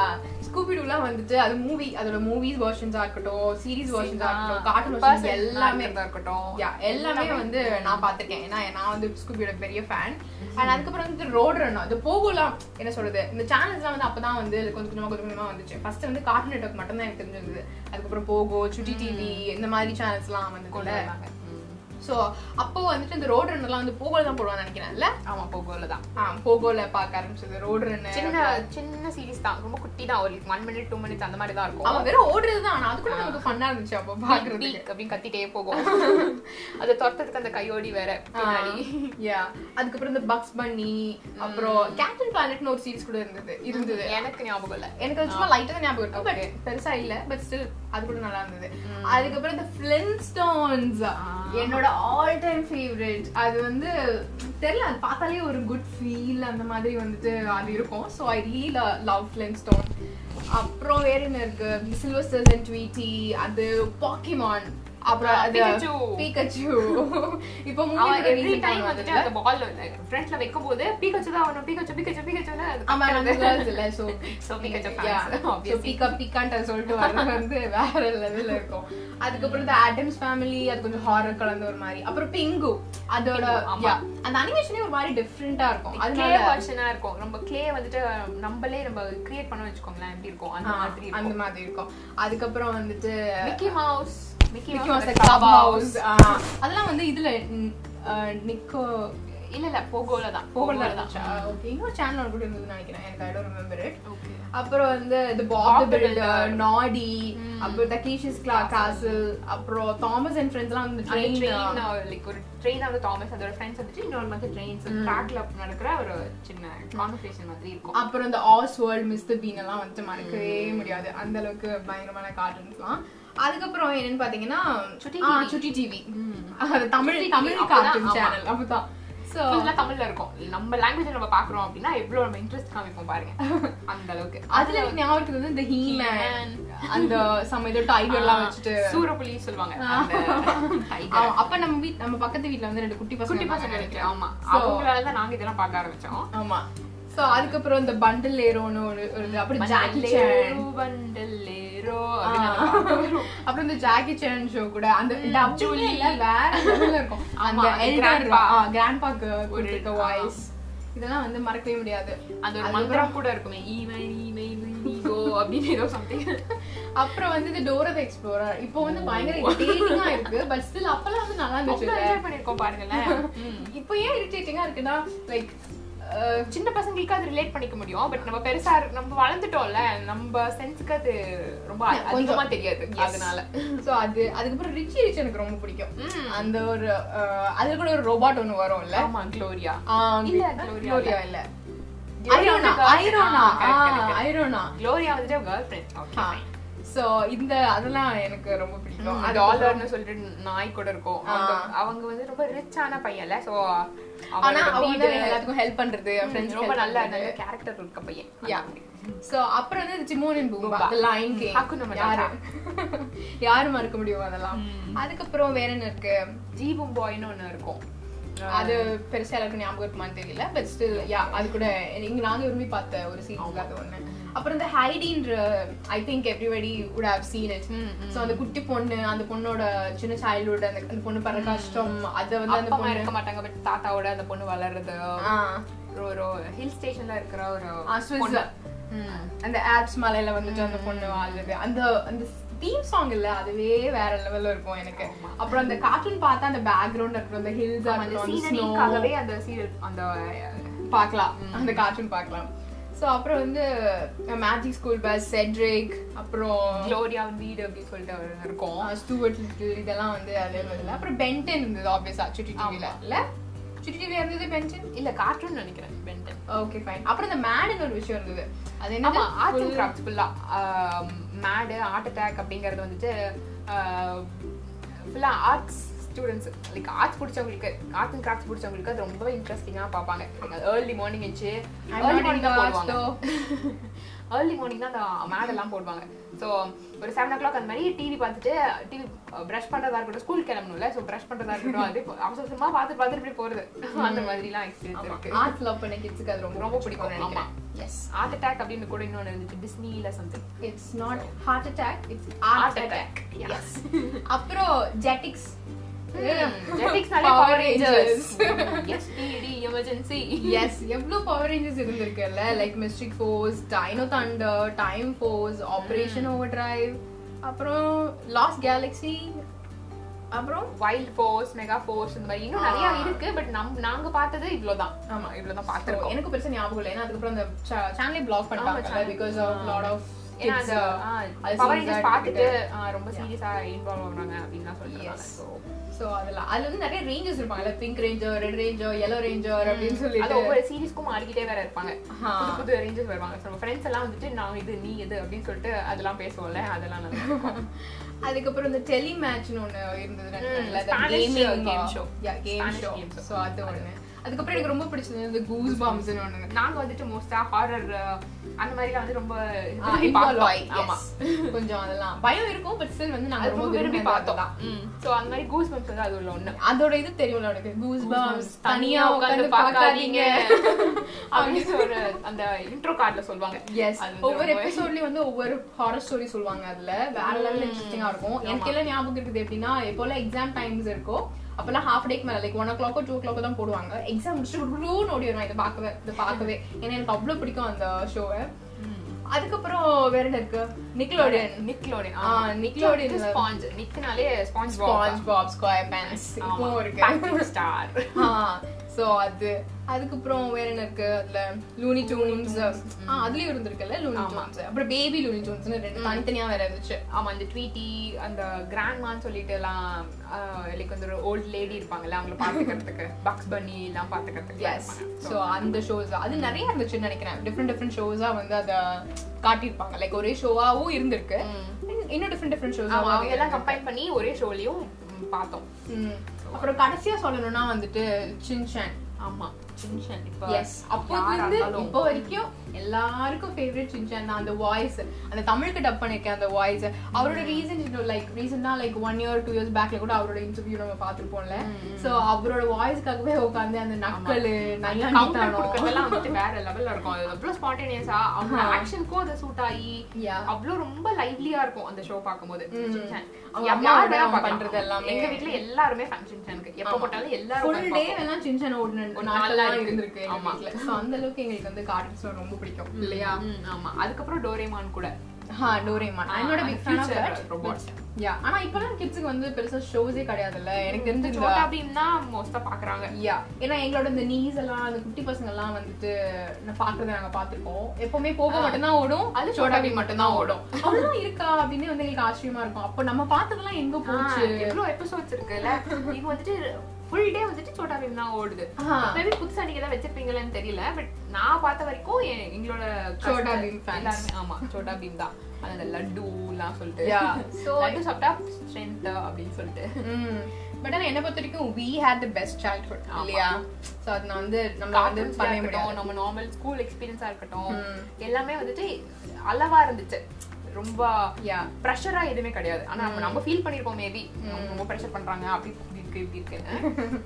ஸ்கூபி டூலாம் வந்துட்டு அது மூவி அதோட மூவிஸ் வெர்ஷன்ஸா இருக்கட்டும் சீரிஸ் வெர்ஷன்ஸா இருக்கட்டும் கார்ட்டூன் வெர்ஷன்ஸ் எல்லாமே. இருக்கட்டும். யா எல்லாமே வந்து நான் பார்த்திருக்கேன். ஏன்னா நான் வந்து ஸ்கூபியோட பெரிய ஃபேன் அண்ட் அதுக்கப்புறம் வந்து ரோடு ரன் அது போகலாம். என்ன சொல்றது? இந்த சேனல்ஸ்லாம் வந்து அப்பதான் வந்து கொஞ்சம் கொஞ்சமா கொஞ்சம் கொஞ்சமா வந்துச்சு. ஃபர்ஸ்ட் வந்து கார்ட்டூன் நெட்ஒர்க் மட்டும் தான் எனக்கு தெரிஞ்சிருந்தது. அதுக்கப்புறம் போகோ சுட்டி டிவி இந்த மாதிரி சேனல்ஸ்லாம் வந்து கொண்டு கூட வந்தாங்க. ஸோ அப்போ வந்துட்டு இந்த ரோட் ரன்லாம் வந்து போகோல தான் போடுவான்னு நினைக்கிறேன்ல? ஆமா போகோல தான். ஆ போகோல பார்க்க ஆரம்பிச்சது ரோட் ரன் சின்ன சின்ன சீரிஸ் தான். ரொம்ப குட்டி தான். ஒரு ஒன் மினிட் டூ மினிட்ஸ் அந்த மாதிரி தான் இருக்கும். அவன் வெறும் ஓடுறது தான். ஆனா அது கூட நமக்கு ஃபன்னா இருந்துச்சு அப்போ பீக் அப்படின்னு கத்திட்டே போகும். அதை துரத்துறதுக்கு அந்த கையோடி வேற யா அதுக்கப்புறம் இந்த பக்ஸ் பண்ணி அப்புறம் கேப்டன் பிளானட்னு ஒரு சீரிஸ் கூட இருந்தது இருந்தது. எனக்கு ஞாபகம் இல்ல. எனக்கு சும்மா லைட்டா தான் ஞாபகம் இருக்கு பட் பெருசா இல்ல பட் ஸ்டில் அது கூட நல்லா இருந்தது. அதுக்கப்புறம் இந்த ஃபிளின்ஸ்டோன்ஸ் என்னோட ஆல் டைம் ஃபேவரட் அது வந்து தெரியல அது பார்த்தாலே ஒரு குட் ஃபீல் அந்த மாதிரி வந்துட்டு அது இருக்கும். So I really love Flintstone அப்புறம் வேற என்ன இருக்கு? சில்வஸ்டர்ஸ் அண்ட் ட்வீட்டி அது பாக்கிமான் அப்புறம் அது Pikachu. பீகச்சு இப்போ அவன் மூவி எவ்ரி டைம் வந்துட்டு அந்த பால் ஃப்ரண்ட்ல வைக்கும் போது பீக்கச்சு தான் அது ஆமா நம்ம இல்ல சோ சொல்லிட்டு வர்றது வந்து வேற லெவல்ல இருக்கும். அதுக்கப்புறம் இந்த ஆடம்ஸ் ஃபேமிலி அது கொஞ்சம் ஹாரர் கலந்த ஒரு மாதிரி. அப்புறம் பிங்கு அதோட அந்த அனிமேஷனே ஒரு மாதிரி டிஃப்ரெண்டா இருக்கும். கிளே அதனால வெர்ஷனா இருக்கும். நம்ம கிளே வந்துட்டு நம்மளே நம்ம கிரியேட் பண்ண வச்சுக்கோங்களேன் எப்படி இருக்கும்? அந்த மாதிரி அந்த மாதிரி இருக்கும். அதுக்கப்புறம் வந்துட்டு மிக்கி மவுஸ் ஹவுஸ் அதெல்லாம் வந்து இதுல நிக்கோ இல்ல இல்ல போகோல தான். போகல தான். ஓகே இன்னொரு சேனல் கூட இருந்ததுன்னு நினைக்கிறேன். எனக்கு ஐ டோன்ட் ரிமெம்பர் இட் அப்புறம் வந்து the Builder, Builder. நாடி. அப்புறம் தகேஷிஸ் காசில் அப்புறம் தாமஸ் அண்ட் ஃப்ரெண்ட்ஸ்லாம் வந்து ட்ரெயின் லைக் ஒரு ட்ரெயின் வந்து தாமஸ் அதோட ஃப்ரெண்ட்ஸ் வந்துட்டு இன்னொரு மாதிரி ட்ரெயின்ஸ் ட்ராக்ல நடக்கிற ஒரு சின்ன கான்வர்சேஷன் மாதிரி இருக்கும். அப்புறம் இந்த ஆஸ் வேர்ல்ட் மிஸ்டர் பீன் எல்லாம் வந்து மறக்கவே முடியாது. அந்த அளவுக்கு பயங்கரமான கார்ட்டூன்ஸ்லாம் அதுக்கப்புறம் என்னன்னு பாத்தீங்கன்னா சுட்டி டிவி. அது தமிழ் தமிழ் கார்ட்டூன். சேனல் அப்பதான் தமிழ்ல இருக்கும். நம்ம லாங்குவேஜ் நம்ம பாக்குறோம் அப்படின்னா எவ்வளவு நம்ம இன்ட்ரெஸ்ட் காமிப்போம் பாருங்க. அந்த அளவுக்கு. அதுல ஞாபகம் வந்து இந்த ஹீமேன் He-Man. அந்த சம ஏதோ டைகர் எல்லாம் வச்சுட்டு. சூரப்புலி சொல்லுவாங்க. அப்ப நம்ம வீட் நம்ம பக்கத்து வீட்ல வந்து ரெண்டு குட்டி பசங்க குட்டி பசங்க ஆமா. அவங்களால தான் நாங்க இதெல்லாம் பார்க்க ஆரம்பிச்சோம். ஆமா. சோ அதுக்கப்புறம் இந்த பண்டில் ஏரோன்னு ஒரு. அப்புறம் வரும். அப்புறம் இந்த ஜாக்கி சேன் ஷோ கூட அந்த டபுள் இல்ல வேற இருக்கும். அந்த எல்டர் grandpa. கிராண்ட்பாக்கு ஒரு- கொடுத்த வாய்ஸ் இதெல்லாம் வந்து மறக்கவே முடியாது. அந்த ஒரு மந்திரம் கூட இருக்குமே ஈமை ஈமை ஈகோ அப்படின்னு ஏதோ சம்திங் அப்புறம் வந்து இந்த டோர் ஆஃப் எக்ஸ்ப்ளோரர் இப்போ வந்து பயங்கர இரிட்டேட்டிங்கா இருக்கு பட் ஸ்டில் அப்பெல்லாம் வந்து நல்லா இருந்துச்சு. பண்ணிருக்கோம் பாருங்களேன். இப்போ ஏன் இரிட்டேட்டிங்கா இருக்குன்னா லைக் சின்ன பசங்களுக்கு அது ரிலேட் பண்ணிக்க முடியும். பட் நம்ம பெருசா நம்ம வளர்ந்துட்டோம்ல நம்ம சென்ஸ்க்கு அது ரொம்ப. அதிகமா தெரியாது அதனால. சோ அது அதுக்கப்புறம் ரிச்சி ரிச் எனக்கு ரொம்ப பிடிக்கும். அந்த ஒரு அதுல கூட ஒரு ரோபாட் ஒன்னு வரும்ல? ஆமா க்ளோரியா இல்ல, Gloria இல்ல. ஐரோனா ஐரோனா. ஐரோனா க்ளோரியா வந்துட்டு கேர்ள் ஃப்ரெண்ட் சோ இந்த அதெல்லாம் எனக்கு ரொம்ப பிடிக்கும். அது சொல்லிட்டு நாய் கூட இருக்கும். அவங்க- அவங்க வந்து ரொம்ப ரிச்சான பையன்ல சோ ஆனா அவ வந்து எல்லாத்துக்கும் ஹெல்ப் பண்றது ஃப்ரெண்ட்ஸ் ரொம்ப நல்ல நல்ல கேரக்டர் இருக்க பையன். யா சோ அப்புறம் வந்து Timon and Pumbaa. The king. யாரு? யாரு மறக்க முடியும் அதெல்லாம்? அதுக்கப்புறம் வேற என்ன இருக்கு? ஜீபும் பாய்னு ஒண்ணு இருக்கும். அது பெருசா எல்லாருக்கும் ஞாபகம் இருக்குமான்னு தெரியல பட் ஸ்டில் யா அது கூட நாங்க விரும்பி பார்த்த ஒரு சீரிஸ் அது ஒண்ணு. அப்புறம் இந்த ஹைடின்ற I think everybody would have seen it. So அந்த குட்டி பொண்ணு அந்த பொண்ணோட சின்ன சைல்ட்ஹுட் அந்த அந்த பொண்ணு படுற கஷ்டம் அத வந்து அந்த பொண்ணு இருக்க மாட்டாங்க பட் தாத்தாவோட அந்த பொண்ணு வளர்றது ஒரு ஹில் ஸ்டேஷன்ல இருக்கிற ஒரு. அந்த ஆப்ஸ் மலையில வந்துட்டு அந்த பொண்ணு வாழ்றது. அந்த அந்த தீம் சாங் இல்ல அதுவே வேற லெவல்ல இருக்கும் எனக்கு. அப்புறம் அந்த கார்ட்டூன் பார்த்தா அந்த பேக்ரவுண்ட் இருக்கட்டும் அந்த ஹில்ஸ் அந்த சீனரிக்காகவே அந்த சீரியல் அந்த பார்க்கலாம். அந்த கார்ட்டூன் பார்க்கலாம். ஸோ அப்புறம் வந்து மேஜிக் ஸ்கூல் பஸ் செட்ரிக் அப்புறம் க்ளோரியா வீடு அப்படின்னு சொல்லிட்டு ஒரு இருக்கும் ஸ்டூவர்ட் லிட்டில் இதெல்லாம் வந்து இருந்ததுல அப்புறம் பென்டன் இருந்தது ஆப்வியஸா சுட்டி டிவில இல்ல? சுட்டி டிவில இருந்தது பென்டன் இல்ல கார்ட்டூன் நினைக்கிறேன் பென்டன் ஓகே ஃபைன் அப்புறம் இந்த மேடுன்னு ஒரு விஷயம் இருந்தது. அது என்ன ஆர்ட்ஸ் அண்ட் கிராஃப்ட்ஸ் ஃபுல்லா மேடு ஹார்ட் அட்டாக் அப்படிங்கிறது வந்துட்டு ஃபுல்லா ஆர்ட்ஸ் ஸ்டூடெண்ட்ஸ் லைக் ஆர்ட்ஸ் பிடிச்சவங்களுக்கு ஆர்ட்ஸ் அண்ட் கிராஃப்ட்ஸ் பிடிச்சவங்களுக்கு அது ரொம்ப இன்ட்ரெஸ்டிங்கா பார்ப்பாங்க. ஏர்லி மார்னிங் வச்சு ஏர்லி மார்னிங் தான் போடுவாங்க. ஏர்லி மார்னிங் தான் அந்த மேட் எல்லாம் போடுவாங்க. ஸோ ஒரு செவன் ஓ கிளாக் அந்த மாதிரி டிவி பார்த்துட்டு டிவி ப்ரஷ் பண்றதா இருக்கட்டும் ஸ்கூல் கிளம்பணும்ல ஸோ ப்ரஷ் பண்றதா இருக்கட்டும் அது அவசர அவசரமா பார்த்து பார்த்துட்டு இப்படி போறது. அந்த மாதிரிலாம் எக்ஸ்பீரியன்ஸ் இருக்கு. ஆர்ட்ஸ் லவ் பண்ண கிட்ஸுக்கு அது ரொம்ப ரொம்ப பிடிக்கும். ஆமா. எஸ் ஹார்ட் அட்டாக் அப்படின்னு கூட இன்னொன்று இருந்துச்சு டிஸ்னில something it's not heart attack it's attack. Attack S அப்புறம் Jetix இருந்திருக்குல்ல? Like Mystic Force Dino Thunder Time Force Operation Overdrive அப்புறம் லாஸ்ட் கேலக்ஸி அப்புறம் வைல்ட் ஃபோர்ஸ் மெகா ஃபோர்ஸ் இந்த மாதிரி. இன்னும் நிறைய. இருக்கு பட் நம் நாங்க பார்த்தது இவ்வளவுதான் ஆமா. இவ்வளவுதான் பார்த்திருக்கோம். எனக்கு பெருசா ஞாபகம் இல்லை. ஏன்னா அதுக்கப்புறம் அந்த சேனலே பிளாக் பண்ணிட்டாங்க. பிகாஸ் ஆஃப் லாட் ஆஃப் பார்த்துட்டு ஆ, ரொம்ப சீரியஸா இன்வால்வ் ஆகுறாங்க அப்படின்னு சொல்லிட்டு Yes. ஸோ அதுல அதுல வந்து நிறைய ரேஞ்சஸ் இருப்பாங்கல்ல pink ranger red ranger yellow ranger அப்படின்னு அது சொல்லிட்டு ஒவ்வொரு சீரிஸ்க்கும் மாறிக்கிட்டே வேற இருப்பாங்க. புது புது ரேஞ்சஸ் வருவாங்க. நம்ம ஃப்ரெண்ட்ஸ் எல்லாம் வந்துட்டு நான் இது நீ இது அப்படின்னு சொல்லிட்டு அதெல்லாம் பேசுவோம்ல. அதெல்லாம். அதுக்கப்புறம் இந்த டெலி மேட்ச்னு ஒண்ணு இருந்தது. Game show game show. So அது ஒண்ணு. அதுக்கப்புறம் எனக்கு ரொம்ப பிடிச்சது இந்த கூஸ் பாம்ஸ்னு ஒண்ணு நாங்க வந்துட்டு மோஸ்டா ஹாரர் அந்த மாதிரிலாம் வந்து ரொம்ப. கொஞ்சம் அதெல்லாம். பயம் இருக்கும் பட் ஸ்டில் வந்து நாங்க அது ரொம்ப ரொம்ப விரும்பி பார்த்தோம். சோ அந்த மாதிரி கூஸ் பம்ப்ஸ் வந்து அது உள்ள ஒண்ணு. அதோட இது தெரியும்ல உனக்கு? கூஸ் பாம்ஸ் தனியா உட்கார்ந்து பார்க்காதீங்க. அப்படின்னு ஒரு அந்த இன்ட்ரோ கார்ட்ல சொல்லுவாங்க. எஸ் ஒவ்வொரு எபிசோட்லயும் வந்து ஒவ்வொரு ஹாரர் ஸ்டோரி சொல்லுவாங்க அதுல. வேற லெவல் இன்ட்ரெஸ்டிங்கா இருக்கும். எனக்கு எல்லாம் ஞாபகம் இருக்குது எப்படின்னா எப்போல்லாம் எக்ஸாம் டைம்ஸ் இருக்கோ அப்பெல்லாம் ஹாஃப் டேக்கு மேல லைக் ஒன் ஓ கிளாக்கோ டூ ஓ கிளாக்கோ தான் போடுவாங்க. எக்ஸாம் முடிச்சுட்டு ஓடி வரும். இதை பார்க்கவே இதை பார்க்கவே. ஏன்னா எனக்கு அவ்வளவு பிடிக்கும் அந்த ஷோவை அதுக்கப்புறம் வேற என்ன இருக்கு? நிக்லோடியன் நிக்லோடியன் ஆ, ல- ஸ்பாஞ்ச் நிக்னாலே sponge SpongeBob SquarePants இப்பவும் இருக்கு. ஸ்டார் சோ அது. அதுக்கப்புறம் வேற என்ன இருக்கு? அதுல லூனி டூன்ஸ் அதுலயும் இருந்திருக்குல்ல லூனி டூன்ஸ் அப்புறம் பேபி லூனி டூன்ஸ் ரெண்டு தனித்தனியா வேற இருந்துச்சு. ஆமா அந்த ட்வீட்டி அந்த கிராண்ட்மான்னு சொல்லிட்டு எல்லாம் லைக் வந்து ஒரு ஓல்ட் லேடி இருப்பாங்கல்ல அவங்கள பாத்துக்கிறதுக்கு. பக்ஸ் பன்னி எல்லாம் பாத்துக்கிறதுக்கு எஸ் சோ அந்த ஷோஸ் அது நிறைய இருந்துச்சுன்னு நினைக்கிறேன். டிஃப்ரெண்ட் டிஃப்ரெண்ட் ஷோஸா வந்து அத காட்டியிருப்பாங்க. லைக் ஒரே ஷோவாவும் இருந்திருக்கு. இன்னும் டிஃப்ரெண்ட் டிஃப்ரெண்ட் ஷோஸ் அவங்க எல்லாம் கம்பைன் பண்ணி ஒரே ஷோலயும் பார்த்தோம். அப்புறம் கடைசியா சொல்லணும்னா வந்துட்டு சின்சான் ஆமா. சின்சன். இப்ப இருந்து வரைக்கும் எல்லாருக்கும் ஃபேவரட் சின்சான் தான். அந்த வாய்ஸ் அந்த தமிழுக்கு டப் பண்ணிருக்கேன் அந்த வாய்ஸ் அவரோட ரீசன் லைக் ரீசெண்டா like one year two years பேக்ல கூட அவரோட இன்டர்வியூ நம்ம பார்த்திருப்போம்ல. சோ அவரோட வாய்ஸ்க்காகவே உட்காந்து அந்த நக்கலு நையாண்டித்தனம். வேற லெவல்ல இருக்கும். அது ஸ்பான்டேனியஸா அவங்க ஆக்ஷனுக்கும் அது சூட் ஆகி. அவ்வளவு ரொம்ப லைவ்லியா இருக்கும் அந்த ஷோ பார்க்கும்போது. பண்றது எல்லாமே. எங்க வீட்ல எல்லாருமே ஃபேன் சின்சானுக்கு. எப்ப போட்டாலும் எல்லாரும் டே. எல்லாம் சின்சான் ஓடுன இருந்திருக்கு ஆமா. சோ அந்த அளவுக்கு எங்களுக்கு வந்து கார்ட்டூன்ஸ் ரொம்ப பிடிக்கும். இல்லையா? ஆமா. அதுக்கப்புறம் டோரேமான் கூட. ஹா டோரேமான் என்னோட பிக் ஃபேன் ஆஃப் future தட் robots. யா ஆனா இப்பலாம் கிட்ஸுக்கு வந்து பெருசா ஷோஸே கிடையாதுல்ல. எனக்கு தெரிஞ்சு சோட்டா மோஸ்டா பாக்குறாங்க. யா ஏன்னா எங்களோட இந்த நீஸ் எல்லாம் அந்த குட்டி பசங்க எல்லாம் வந்துட்டு நான் பாக்குறத நாங்க பாத்திருக்கோம் எப்பவுமே போக மட்டும் தான் ஓடும். அது சோட்டா பீம் பீம் மட்டும் தான் ஓடும். அவ்வளவு இருக்கா? அப்படின்னு வந்து எங்களுக்கு ஆச்சரியமா இருக்கும். அப்போ நம்ம பார்த்ததெல்லாம் எங்க போச்சு? எவ்வளவு எபிசோட்ஸ் இருக்குல்ல? வந்துட்டு ஃபுல் டே வந்துட்டு சோட்டா பீம் தான் ஓடுது. மேபி புதுசா நீங்க தான் வச்சிருப்பீங்களான்னு தெரியல பட் நான் பார்த்த வரைக்கும் எங்களோட சோட்டா பீம். எல்லாருமே ஆமா சோட்டா பீம் தான். அந்த லட்டு எல்லாம் சொல்லிட்டு லட்டு சாப்பிட்டா ஸ்ட்ரென்த் அப்படின்னு சொல்லிட்டு. பட் ஆனா என்ன பொறுத்த வரைக்கும் we had the best childhood ஆமா. இல்லையா? சோ அது நான் வந்து நம்ம வந்து பண்ண முடியாது. நம்ம நார்மல் ஸ்கூல் எக்ஸ்பீரியன்ஸா இருக்கட்டும். எல்லாமே வந்துட்டு அளவா இருந்துச்சு. ரொம்ப ப்ரெஷரா எதுவுமே கிடையாது. ஆனா நம்ம நம்ம ஃபீல் பண்ணிருப்போம் மேபி ரொம்ப ப்ரெஷர் பண்றாங்க அப்படி இப்படி இருக்கு இப்படி இருக்குன்னு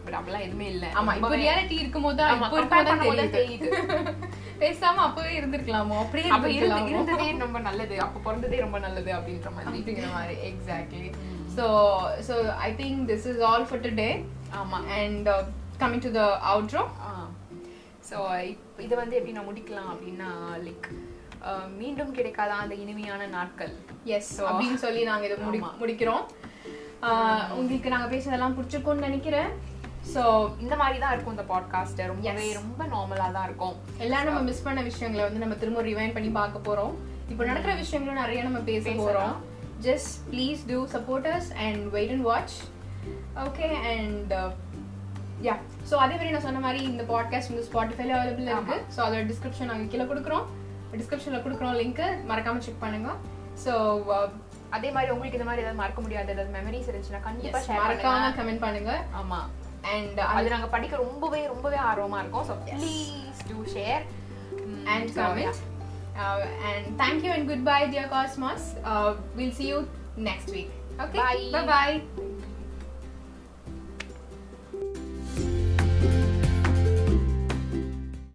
பட் அப்படிலாம் எதுவுமே இல்ல. ஆமா இப்போ ரியாலிட்டி இருக்கும்போது இப்போ இருக்கும்போது தெரியுது. பேசாம அப்பவே இருந்திருக்கலாமோ? அப்படியே அப்ப இருந்ததே ரொம்ப நல்லது. அப்ப பிறந்ததே ரொம்ப நல்லது அப்படின்ற மாதிரி. அப்படிங்கிற மாதிரி exactly so so I think this is all for today ஆமா. And coming to the outro so இது வந்து எப்படி நான் முடிக்கலாம் அப்படின்னா லைக் மீண்டும் கிடைக்காத அந்த இனிமையான நாட்கள்? எஸ் அப்படின்னு சொல்லி நாங்க இதை முடி முடிக்கிறோம். உங்களுக்கு நாங்க பேசுனதெல்லாம் பிடிச்சிருக்கும்னு நினைக்கிறேன். ஸோ இந்த மாதிரி தான் இருக்கும் இந்த பாட்காஸ்ட் ரொம்பவே ரொம்ப நார்மலா தான் இருக்கும். எல்லாம் நம்ம மிஸ் பண்ண விஷயங்களை வந்து நம்ம திரும்ப ரிவைண்ட் பண்ணி பார்க்க போறோம். இப்போ நடக்கிற விஷயங்களும் நிறைய நம்ம பேச போறோம். Just please do supporters and wait and watch okay and ya so அதே மாதிரி நான் சொன்ன மாதிரி இந்த பாட்காஸ்ட் வந்து ஸ்பாட்டிஃபைல அவைலபிள் இருக்கு. ஸோ அதோட டிஸ்கிரிப்ஷன் நாங்கள் கீழே கொடுக்குறோம். டிஸ்கிரிப்ஷனில் கொடுக்குறோம் லிங்க்கு மறக்காம செக் பண்ணுங்க ஸோ அதே மாதிரி உங்களுக்கு இந்த மாதிரி ஏதாவது மறக்க முடியாத ஏதாவது மெமரிஸ் இருந்துச்சுன்னா கண்டிப்பா ஷேர் பண்ணுங்க மறக்காம கமெண்ட் பண்ணுங்க ஆமா அண்ட் அது நாங்க படிக்க ரொம்பவே ரொம்பவே ஆர்வமா இருக்கோம் so please do share and comment. And thank you and goodbye, dear Cosmos. Uh, we'll see you next week. Okay. Bye. Bye bye.